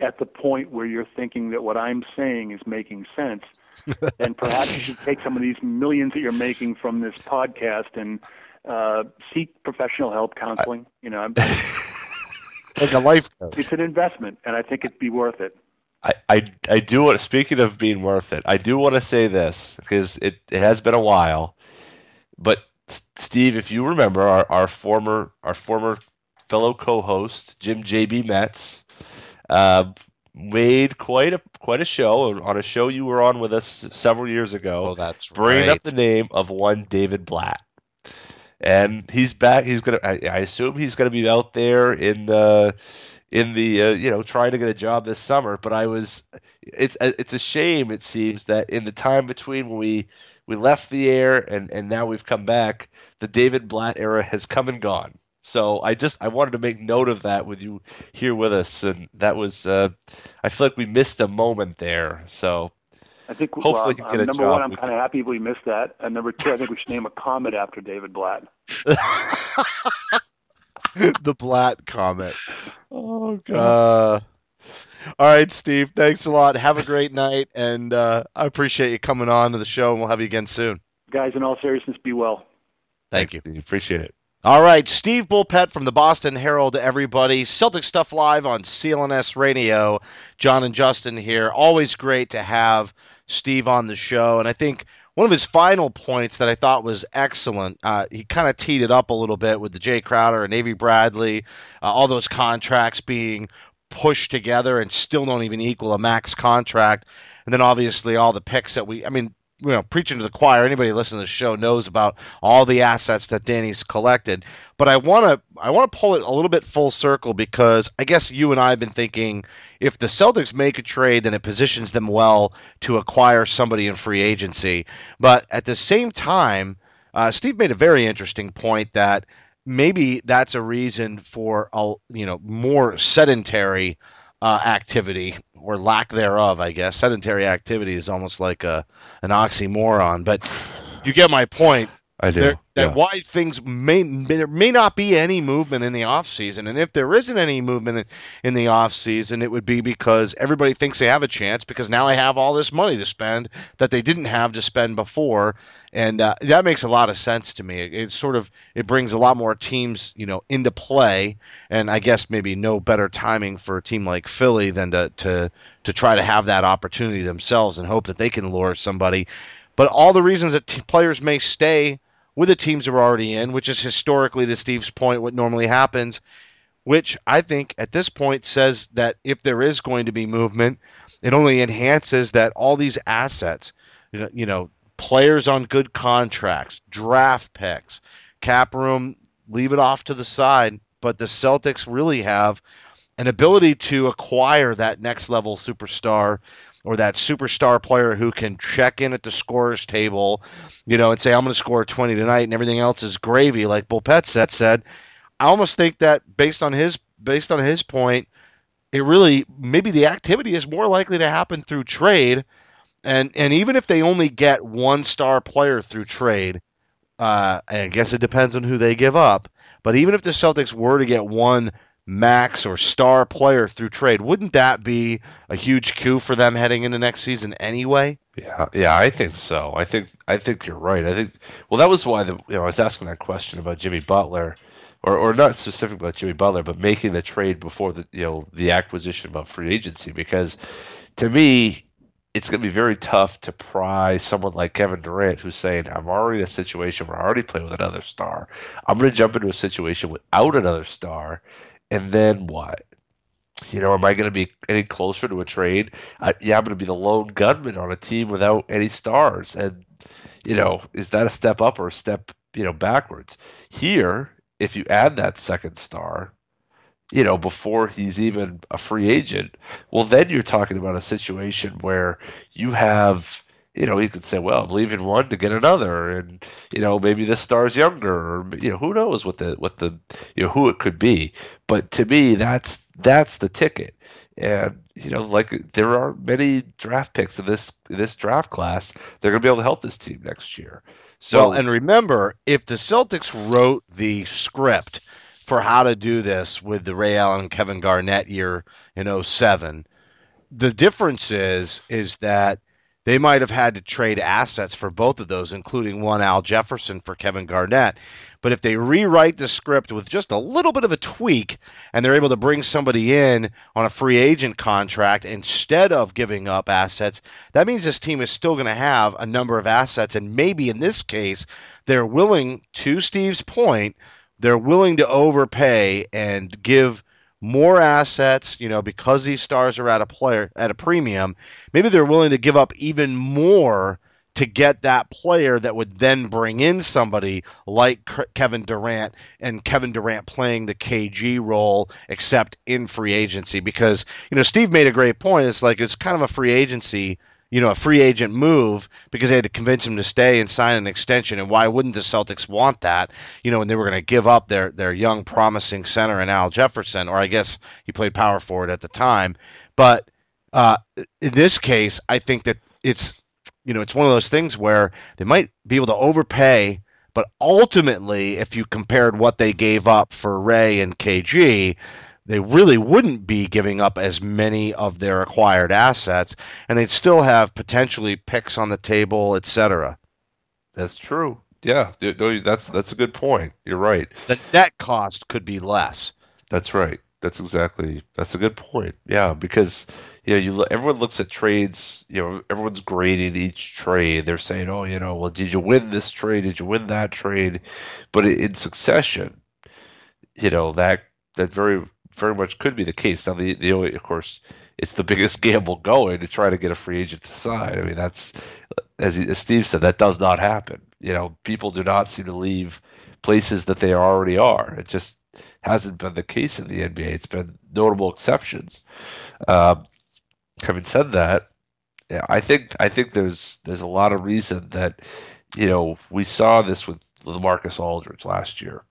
at the point where you're thinking that what I'm saying is making sense, then perhaps you should take some of these millions that you're making from this podcast and uh, seek professional help, counseling. You know, I'm- [LAUGHS] Like a life coach. it's an investment, and I think it'd be worth it. I, I, I do want. Speaking of being worth it, I do want to say this because it, it has been a while. But Steve, if you remember, our, our former our former fellow co-host Jim JB Metz uh, made quite a quite a show on a show you were on with us several years ago. Oh, that's bringing right. up the name of one David Blatt. And he's back. He's gonna. I, I assume he's gonna be out there in the, in the uh, you know trying to get a job this summer. But I was, it's it's a shame. It seems that in the time between when we we left the air and and now we've come back, the David Blatt era has come and gone. So I just I wanted to make note of that with you here with us, and that was uh, I feel like we missed a moment there. So I think Hopefully well, he um, a number job one, I'm kind of happy we missed that, and number two, I think we should name a comet after David Blatt. [LAUGHS] the Blatt comet. oh Uh, all right, Steve. Thanks a lot. Have a great night, and uh, I appreciate you coming on to the show, and we'll have you again soon. Guys, in all seriousness, be well. Thank you. Steve. Appreciate it. All right, Steve Bulpett from the Boston Herald, everybody. Celtic Stuff Live on CLNS Radio. Jon and Justin here. Always great to have Steve on the show. And I think one of his final points that I thought was excellent, uh, he kind of teed it up a little bit with the Jae Crowder and Avery Bradley, uh, all those contracts being pushed together and still don't even equal a max contract. And then obviously all the picks that we, I mean, you know, preaching to the choir. Anybody listening to the show knows about all the assets that Danny's collected. But I want to I want to pull it a little bit full circle because I guess you and I have been thinking if the Celtics make a trade, then it positions them well to acquire somebody in free agency. But at the same time, uh, Steve made a very interesting point that maybe that's a reason for a you know more sedentary uh, activity or lack thereof. I guess sedentary activity is almost like a an oxymoron, but you get my point. I do. There, that yeah. why things may there may not be any movement in the off season, and if there isn't any movement in, in the off season, it would be because everybody thinks they have a chance because now they have all this money to spend that they didn't have to spend before, and uh, that makes a lot of sense to me. It, it sort of it brings a lot more teams you know into play, and I guess maybe no better timing for a team like Philly than to to to try to have that opportunity themselves and hope that they can lure somebody. But all the reasons that t- players may stay with the teams they're already in, which is historically, to Steve's point, what normally happens, which I think at this point says that if there is going to be movement, it only enhances that all these assets, you know players on good contracts, draft picks, cap room, leave it off to the side. But the Celtics really have an ability to acquire that next level superstar or that superstar player who can check in at the scorer's table, you know, and say, I'm going to score 20 tonight and everything else is gravy, like Bull Petset said. I almost think that based on his based on his point, it really maybe the activity is more likely to happen through trade. And and even if they only get one star player through trade, uh, I guess it depends on who they give up. But even if the Celtics were to get one max or star player through trade. Wouldn't that be a huge coup for them heading into next season anyway? Yeah, yeah, I think so. I think I think you're right. I think well, that was why the you know I was asking that question about Jimmy Butler, or or not specific about Jimmy Butler, but making the trade before the you know the acquisition about free agency because to me it's going to be very tough to pry someone like Kevin Durant who's saying I'm already in a situation where I already play with another star. I'm going to jump into a situation without another star, and then what? You know, am I going to be any closer to a trade? I, yeah, I'm going to be the lone gunman on a team without any stars, and you know, is that a step up or a step you know backwards? Here, if you add that second star, you know, before he's even a free agent, well, then you're talking about a situation where you have you know, he could say, well, I'm leaving one to get another, and you know, maybe this star's younger, or you know, who knows what the what the you know who it could be. But to me, that's that's the ticket, and you know, like there are many draft picks in this in this draft class. They're going to be able to help this team next year. So, well, and remember, if the Celtics wrote the script for how to do this with the Ray Allen Kevin Garnett year in 07, the difference is is that they might have had to trade assets for both of those, including one Al Jefferson for Kevin Garnett. But if they rewrite the script with just a little bit of a tweak and they're able to bring somebody in on a free agent contract instead of giving up assets, that means this team is still going to have a number of assets. And maybe in this case, they're willing, to Steve's point, they're willing to overpay and give more assets, you know, because these stars are at a player at a premium, maybe they're willing to give up even more to get that player that would then bring in somebody like Kevin Durant and Kevin Durant playing the KG role except in free agency. Because you know Steve made a great point. It's like it's kind of a free agency you know, a free agent move because they had to convince him to stay and sign an extension. And why wouldn't the Celtics want that? You know, when they were going to give up their their young, promising center in Al Jefferson, or I guess he played power forward at the time. But uh, in this case, I think that it's you know it's one of those things where they might be able to overpay. But ultimately, if you compared what they gave up for Ray and KG, they really wouldn't be giving up as many of their acquired assets, and they'd still have potentially picks on the table, etc. That's true. Yeah, that's that's a good point. You're right. The net cost could be less. That's right. That's exactly. That's a good point. Yeah, because you know, you everyone looks at trades. You know, everyone's grading each trade. They're saying, "Oh, you know, well, did you win this trade? Did you win that trade?" But in succession, you know that that very very much could be the case. Now, the, the only, of course, it's the biggest [LAUGHS] gamble going to try to get a free agent to sign. I mean, that's as, as Steve said, that does not happen. You know, people do not seem to leave places that they already are. It just hasn't been the case in the NBA. It's been notable exceptions. Uh, having said that, yeah, I think I think there's there's a lot of reason that you know we saw this with Marcus Aldridge last year.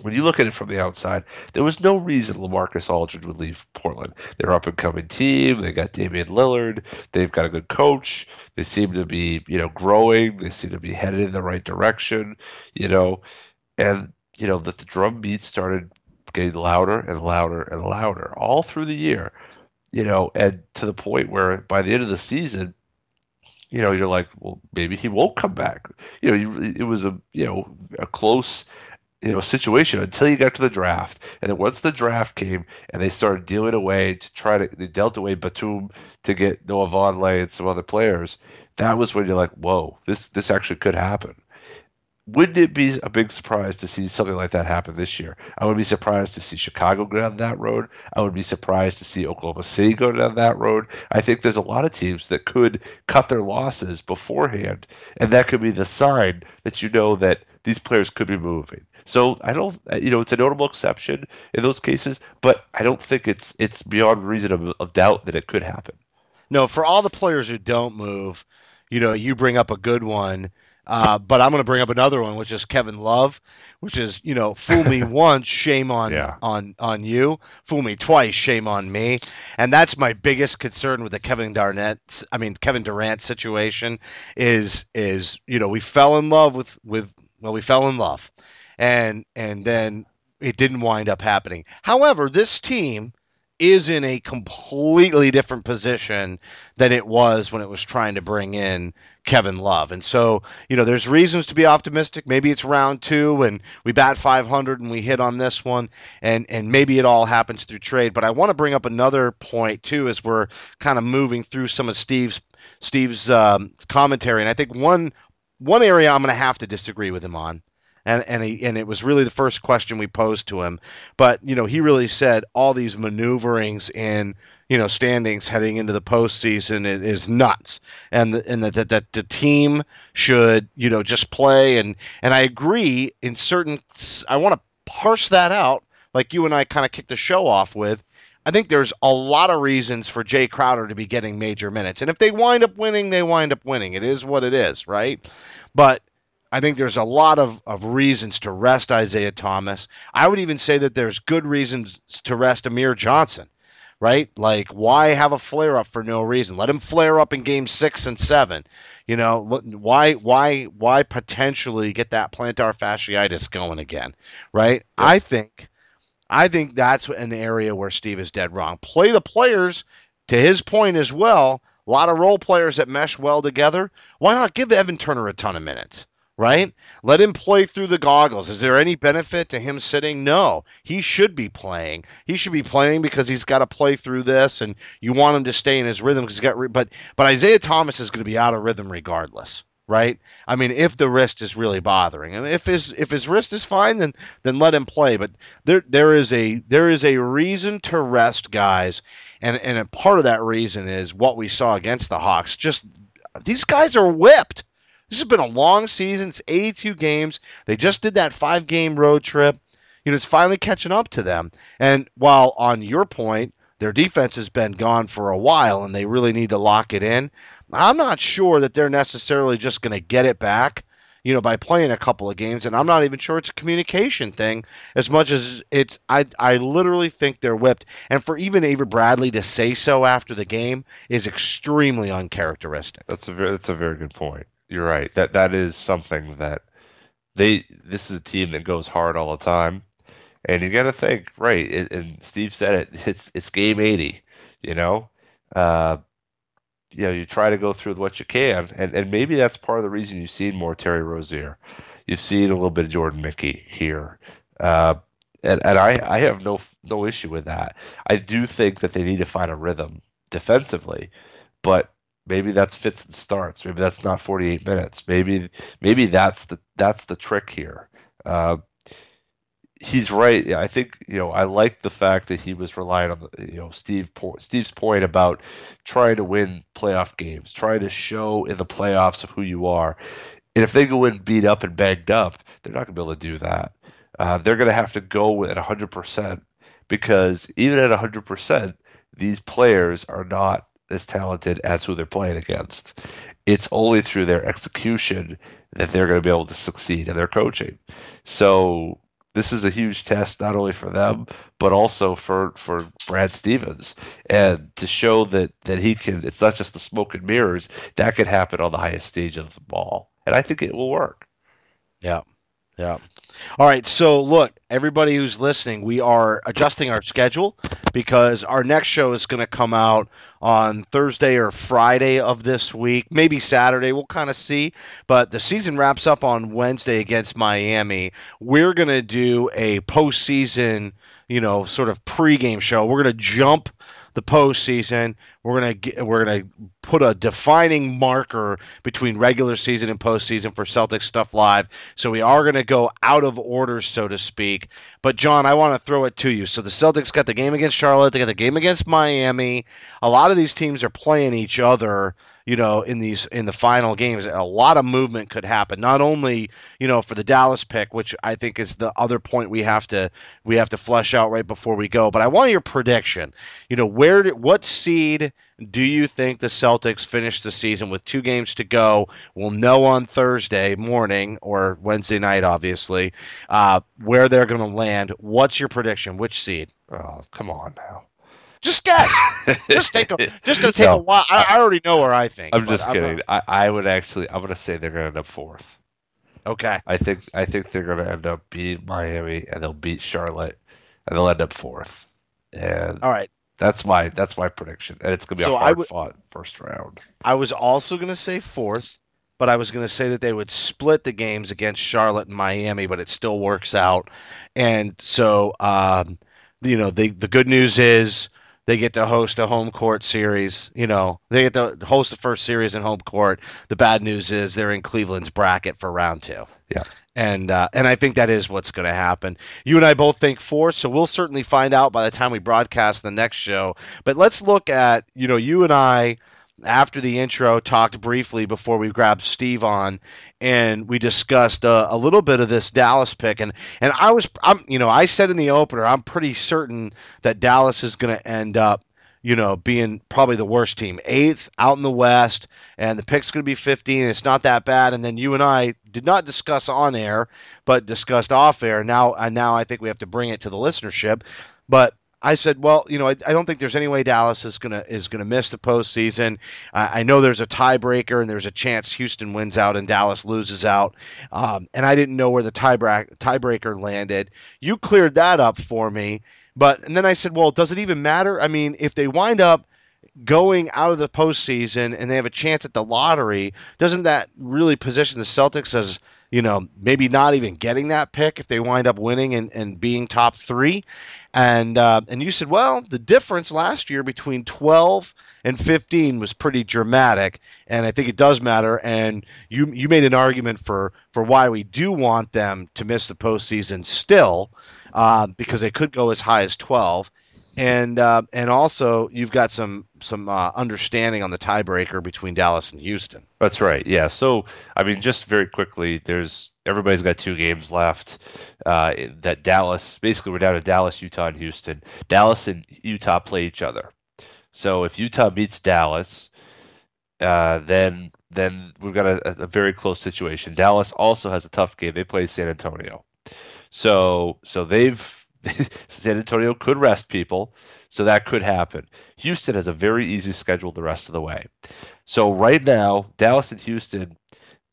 When you look at it from the outside, there was no reason LaMarcus Aldridge would leave Portland. They're up and coming team. They got Damian Lillard. They've got a good coach. They seem to be, you know, growing. They seem to be headed in the right direction, you know, and you know that the drum beats started getting louder and louder and louder all through the year, you know, and to the point where by the end of the season, you know, you're like, well, maybe he won't come back. You know, it was a you know a close you know situation until you got to the draft, and then once the draft came and they started dealing away to try to they dealt away Batum to get Noah Vonleh and some other players. That was when you're like, whoa, this this actually could happen. Wouldn't it be a big surprise to see something like that happen this year? I would be surprised to see Chicago go down that road. I would be surprised to see Oklahoma City go down that road. I think there's a lot of teams that could cut their losses beforehand, and that could be the sign that you know that these players could be moving. So I don't, you know, it's a notable exception in those cases, but I don't think it's it's beyond reason of, of doubt that it could happen. No, for all the players who don't move, you know, you bring up a good one. Uh, but I'm going to bring up another one, which is Kevin Love, which is you know, fool me [LAUGHS] once, shame on Yeah. on on you. Fool me twice, shame on me. And that's my biggest concern with the Kevin Garnett, I mean Kevin Durant situation is is you know we fell in love with with well we fell in love, and and then it didn't wind up happening. However, this team is in a completely different position than it was when it was trying to bring in Kevin Love. And so, you know, there's reasons to be optimistic. Maybe it's round two and we bat 500 and we hit on this one, and, and maybe it all happens through trade. But I want to bring up another point, too, as we're kind of moving through some of Steve's Steve's um, commentary. And I think one one area I'm going to have to disagree with him on and and he, and it was really the first question we posed to him. But you know, he really said all these maneuverings in you know standings heading into the postseason is, nuts, and the, and that that that the team should you know just play and and I agree in certain. I want to parse that out like you and I kind of kicked the show off with. I think there's a lot of reasons for Jae Crowder to be getting major minutes. And if they wind up winning, they wind up winning. It is what it is, right? But I think there's a lot of, of reasons to rest Isaiah Thomas. I would even say that there's good reasons to rest Amir Johnson, right? Like, why have a flare up for no reason? Let him flare up in game six and seven. You know, why, why, why potentially get that plantar fasciitis going again, right? I think, I think that's an area where Steve is dead wrong. Play the players to his point as well. A lot of role players that mesh well together. Why not give Evan Turner a ton of minutes? Right? Let him play through the goggles. Is there any benefit to him sitting? No. He should be playing. He should be playing because he's got to play through this, and you want him to stay in his rhythm because he's got. Re- but but Isaiah Thomas is going to be out of rhythm regardless, right? I mean, if the wrist is really bothering him, if his if his wrist is fine, then then let him play. But there there is a there is a reason to rest guys, and and a part of that reason is what we saw against the Hawks. Just these guys are whipped. This has been a long season. It's 82 games. They just did that five game road trip. You know, it's finally catching up to them. And while on your point, their defense has been gone for a while and they really need to lock it in, I'm not sure that they're necessarily just going to get it back, you know, by playing a couple of games. And I'm not even sure it's a communication thing as much as it's, I, I literally think they're whipped. And for even Avery Bradley to say so after the game is extremely uncharacteristic. That's a very, that's a very good point. You're right. That that is something that they. This is a team that goes hard all the time, and you got to think right. It, and Steve said it. [LAUGHS] It's it's game eighty. You know, uh, you know, you try to go through what you can, and and maybe that's part of the reason you've seen more Terry Rozier. You've seen a little bit of Jordan Mickey here. Uh, and, and I, I have no no issue with that. I do think that they need to find a rhythm defensively, but maybe that's fits and starts. Maybe that's not 48 minutes. Maybe maybe that's the that's the trick here. Uh, he's right. I think you know I like the fact that he was relying on the, you know Steve Steve's point about trying to win playoff games, trying to show in the playoffs of who you are. And if they go in beat up and banged up, they're not going to be able to do that. Uh, they're going to have to go at 100% because even at 100%, these players are not as talented as who they're playing against. It's only through their execution that they're going to be able to succeed in their coaching. So this is a huge test not only for them but also for for Brad Stevens and to show that that he can it's not just the smoke and mirrors that could happen on the highest stage of the ball and I think it will work. Yeah. Yeah. All right. So, look, everybody who's listening, we are adjusting our schedule because our next show is going to come out on Thursday or Friday of this week, maybe Saturday. We'll kind of see. But the season wraps up on Wednesday against Miami. We're going to do a postseason, you know, sort of pregame show. We're going to jump the postseason. We're gonna get, we're gonna put a defining marker between regular season and postseason for Celtics stuff live. So we are gonna go out of order, so to speak. But Jon, I want to throw it to you. So the Celtics got the game against Charlotte. They got the game against Miami. A lot of these teams are playing each other you know, in these in the final games, a lot of movement could happen. Not only, you know, for the Dallas pick, which I think is the other point we have to we have to flesh out right before we go. But I want your prediction. You know, where what seed do you think the Celtics finish the season with two games to go? We'll know on Thursday morning or Wednesday night, obviously, uh, where they're going to land. What's your prediction? Which seed? Oh, come on now. Just guess. just take a just to take No. a while. I, I already know where I think. I'm just I'm kidding. not- I, I would actually I'm gonna say they're gonna end up fourth. okay. I think I think they're gonna end up beating Miami and they'll beat Charlotte and they'll end up fourth. And All right. that's my that's my prediction. And it's gonna be So a I hard fought first round. I was also going to say fourth, but I was going to say that they would split the games against Charlotte and Miami, but it still works out. And so, um, you know, the the good news is they get to host a home court series. You know, they get to host the first series in home court. The bad news is they're in Cleveland's bracket for round two. Yeah. And uh, and I think that is what's going to happen. You and I both think four, so we'll certainly find out by the time we broadcast the next show. But let's look at you know you and I after the intro talked briefly before we grabbed Steve on and we discussed uh, a little bit of this Dallas pick. And and I was I'm you know I said in the opener I'm pretty certain that Dallas is going to end up you know being probably the worst team. 8th out in the west and the pick's going to be 15 it's not that bad. And then you and I did not discuss on air but discussed off air. Now and now I think we have to bring it to the listenership. But I said, well, you know, I, I don't think there's any way Dallas is gonna is gonna miss the postseason. I, know there's a tiebreaker and there's a chance Houston wins out and Dallas loses out. Um, and I didn't know where the tiebreak tiebreaker landed. You cleared that up for me, but and then I said, well, does it even matter? I mean, if they wind up going out of the postseason and they have a chance at the lottery, doesn't that really position the Celtics as you know maybe not even getting that pick if they wind up winning and, and being top three? And uh, and you said, well, the difference last year between 12 and 15 was pretty dramatic, and I think it does matter. And you you made an argument for for why we do want them to miss the postseason still, uh, because they could go as high as 12. And uh, and also you've got some some uh, understanding on the tiebreaker between Dallas and Houston. That's right. Yeah. So, I mean, just very quickly, there's everybody's got two games left. Uh, that Dallas, basically, we're down to Dallas, Utah, and Houston. Dallas and Utah play each other. So, if Utah beats Dallas, uh, then then we've got a, a very close situation. Dallas also has a tough game. They play San Antonio. So, so they've [LAUGHS] San Antonio could rest people. So that could happen. Houston has a very easy schedule the rest of the way. So right now, Dallas and Houston,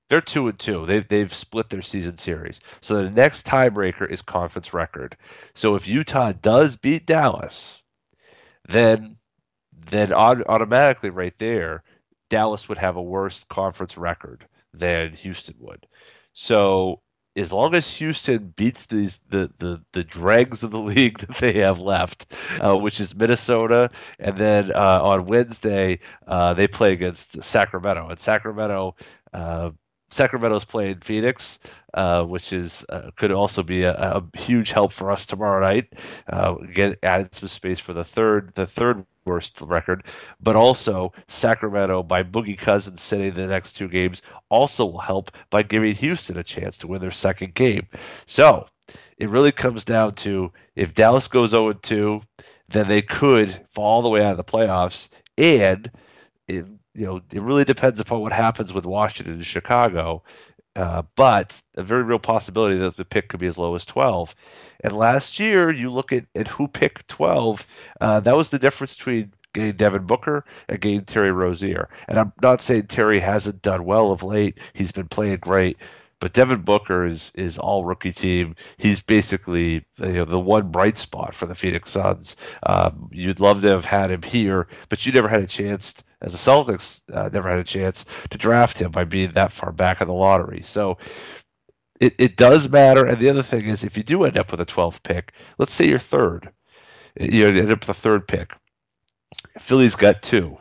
they're two and two. They've they've split their season series. So the next tiebreaker is conference record. So if Utah does beat Dallas, then then automatically right there, Dallas would have a worse conference record than Houston would. So as long as Houston beats these the the the dregs of the [LAUGHS] league that they have left, uh, which is Minnesota, and then uh, on Wednesday uh, they play against Sacramento, and Sacramento. Sacramento's playing Phoenix, uh, which is uh, could also be a, a huge help for us tomorrow night. Uh, get added some space for the third the third worst record, but also Sacramento by Boogie Cousins sitting the next two games also will help by giving Houston a chance to win their second game. So it really comes down to if Dallas goes 0 2, then they could fall all the way out of the playoffs. And you know, it really depends upon what happens with Washington and Chicago. uh, but a very real possibility that the pick could be as low as 12. And last year, you look at, at who picked 12, uh, that was the difference between getting Devin Booker and getting Terry Rozier. And I'm not saying Terry hasn't done well of late, he's been playing great. But Devin Booker is is all rookie team. He's basically you know the one bright spot for the Phoenix Suns. Um, you'd love to have had him here, but you never had a chance as the Celtics uh, never had a chance to draft him by being that far back in the lottery. So it, it does matter. And the other thing is, if you do end up with a 12th pick, let's say you're third, you end up with a third pick. Philly's got two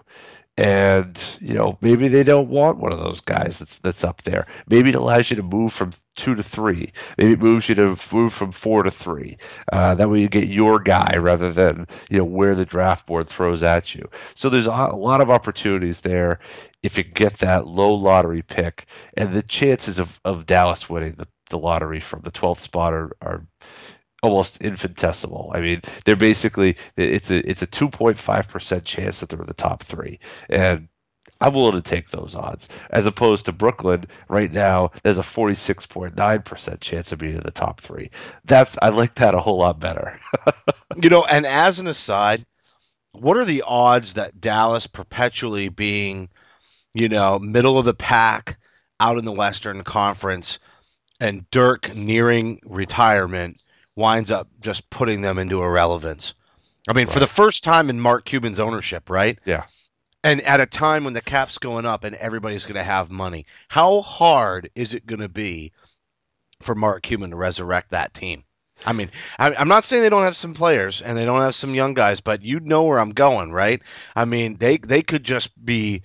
and you know maybe they don't want one of those guys that's that's up there. Maybe it allows you to move from two to three. Maybe it moves you to move from four to three. Uh, that way you get your guy rather than you know where the draft board throws at you. So there's a lot of opportunities there if you get that low lottery pick, and the chances of, of Dallas winning the, the lottery from the 12th spot are, are almost infinitesimal. I mean, they're basically it's a it's a two point five percent chance that they're in the top three, and I'm willing to take those odds as opposed to Brooklyn right now. There's a forty six point nine percent chance of being in the top three. That's I like that a whole lot better. [LAUGHS] You know, and as an aside, what are the odds that Dallas perpetually being, you know, middle of the pack out in the Western Conference and Dirk nearing retirement winds up just putting them into irrelevance? I mean, for the first time in Mark Cuban's ownership, right? yeah. And at a time when the cap's going up and everybody's going to have money, how hard is it going to be for Mark Cuban to resurrect that team? I mean, I, I'm not saying they don't have some players and they don't have some young guys, but you know where I'm going, right? I mean, they they could just be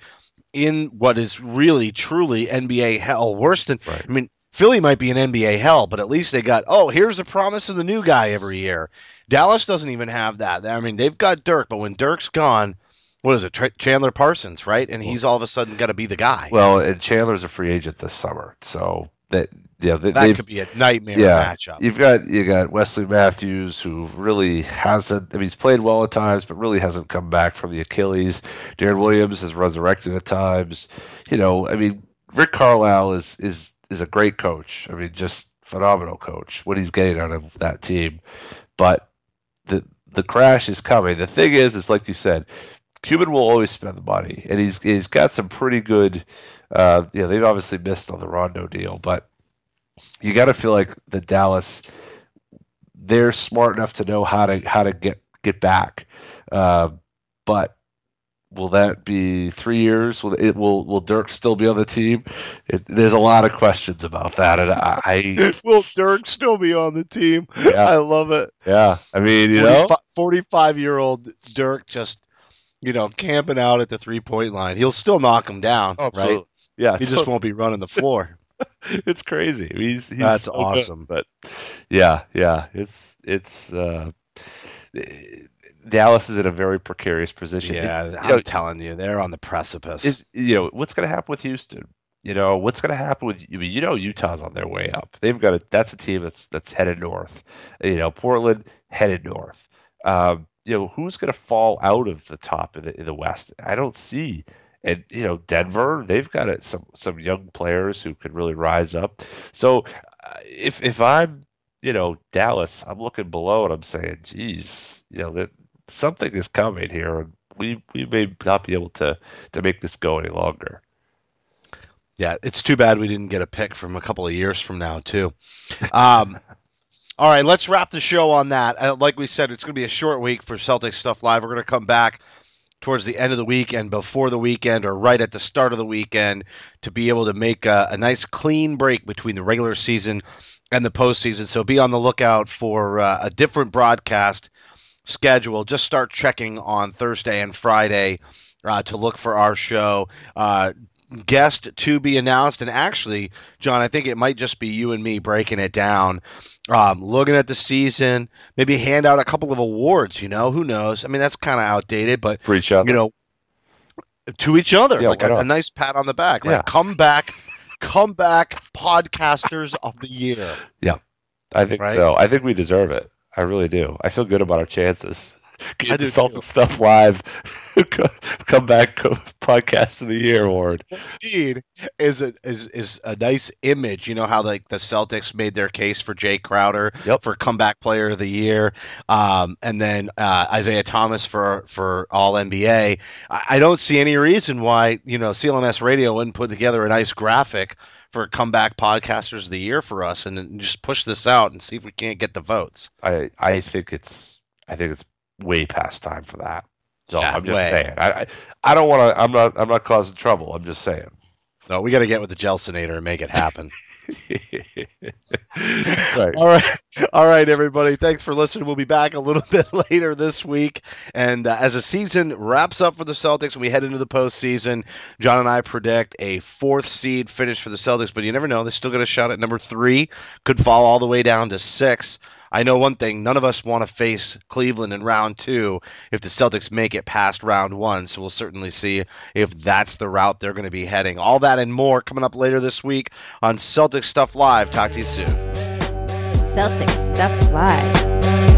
in what is really truly NBA hell, worse than. Right. I mean, Philly might be an NBA hell, but at least they got oh, here's the promise of the new guy every year. Dallas doesn't even have that. I mean, they've got Dirk, but when Dirk's gone, what is it? Chandler Parsons, right? And he's all of a sudden got to be the guy. Well, and Chandler's a free agent this summer, so that yeah, they, that could be a nightmare yeah, matchup. You've got you got Wesley Matthews who really hasn't. I mean, he's played well at times, but really hasn't come back from the Achilles. Deron Williams has resurrected at times. You know, I mean, Rick Carlisle is is is a great coach. I mean, just phenomenal coach. What he's getting out of that team, but the the crash is coming. The thing is, is like you said, Cuban will always spend the money, and he's he's got some pretty good. Uh, you know, they've obviously missed on the Rondo deal, but you got to feel like the Dallas they're smart enough to know how to how to get get back. Uh, but will that be three years? Will it will will Dirk still be on the team? It, there's a lot of questions about that, and I, I [LAUGHS] Will Dirk still be on the team? Yeah. I love it. yeah, I mean you know 45 year old Dirk just, you know, camping out at the three point line. He'll still knock him down, right? Absolutely. yeah, He just won't be running the floor. [LAUGHS] it's crazy. He's, he's That's so good. awesome. But yeah, yeah, it's it's uh, Dallas is in a very precarious position. yeah, It- I'm know, telling you, they're on the precipice. is you know what's going to happen with Houston? You know what's going to happen with you know Utah's on their way up. They've got a that's a team that's that's headed north. You know Portland headed north. Um, you know who's going to fall out of the top in the in the West? I don't see. And you know Denver, they've got it, some some young players who could really rise up. So uh, if if I'm you know Dallas, I'm looking below and I'm saying, geez, you know that something is coming here, and we we may not be able to to make this go any longer. Yeah, it's too bad we didn't get a pick from a couple of years from now too. Um, [LAUGHS] all right, let's wrap the show on that. Uh, like we said, it's going to be a short week for Celtics stuff live. We're going to come back towards the end of the weekend, before the weekend, or right at the start of the weekend to be able to make a, a nice clean break between the regular season and the postseason. So be on the lookout for uh, a different broadcast schedule. Just start checking on Thursday and Friday uh, to look for our show. Uh, guest to be announced. And actually, Jon, I think it might just be you and me breaking it down, um, looking at the season, maybe hand out a couple of awards. You know, who knows? I mean, that's kind of outdated, but For each other, you know, to each other, Yeah, like a, a nice pat on the back. Like, Yeah. come back, come back, podcasters of the year. Yeah, I think right? so. I think we deserve it. I really do. I feel good about our chances. [LAUGHS] I do Salt too. and Stuff Live [LAUGHS] come back podcast of the year award. Indeed, is a is is a nice image. You know how like the Celtics made their case for Jae Crowder Yep. for comeback player of the year, um, and then uh, Isaiah Thomas for for All NBA. I, I don't see any reason why you know CLNS Radio wouldn't put together a nice graphic for comeback podcasters of the year for us, and just push this out and see if we can't get the votes. I I think it's I think it's way past time for that. So Yeah, I'm just way. saying. I I, I don't want to. I'm not. I'm not causing trouble. I'm just saying. No, we got to get with the Gelsinator and make it happen. [LAUGHS] right. All right, all right, everybody. Thanks for listening. We'll be back a little [LAUGHS] bit later this week, and uh, as the season wraps up for the Celtics and we head into the postseason, Jon and I predict a fourth seed finish for the Celtics. But you never know; they still got a shot at number three. Could fall all the way down to six. I know one thing: none of us want to face Cleveland in round two if the Celtics make it past round one. So we'll certainly see if that's the route they're going to be heading. All that and more coming up later this week on Celtics Stuff Live. Talk to you soon. Celtic Stuff Live.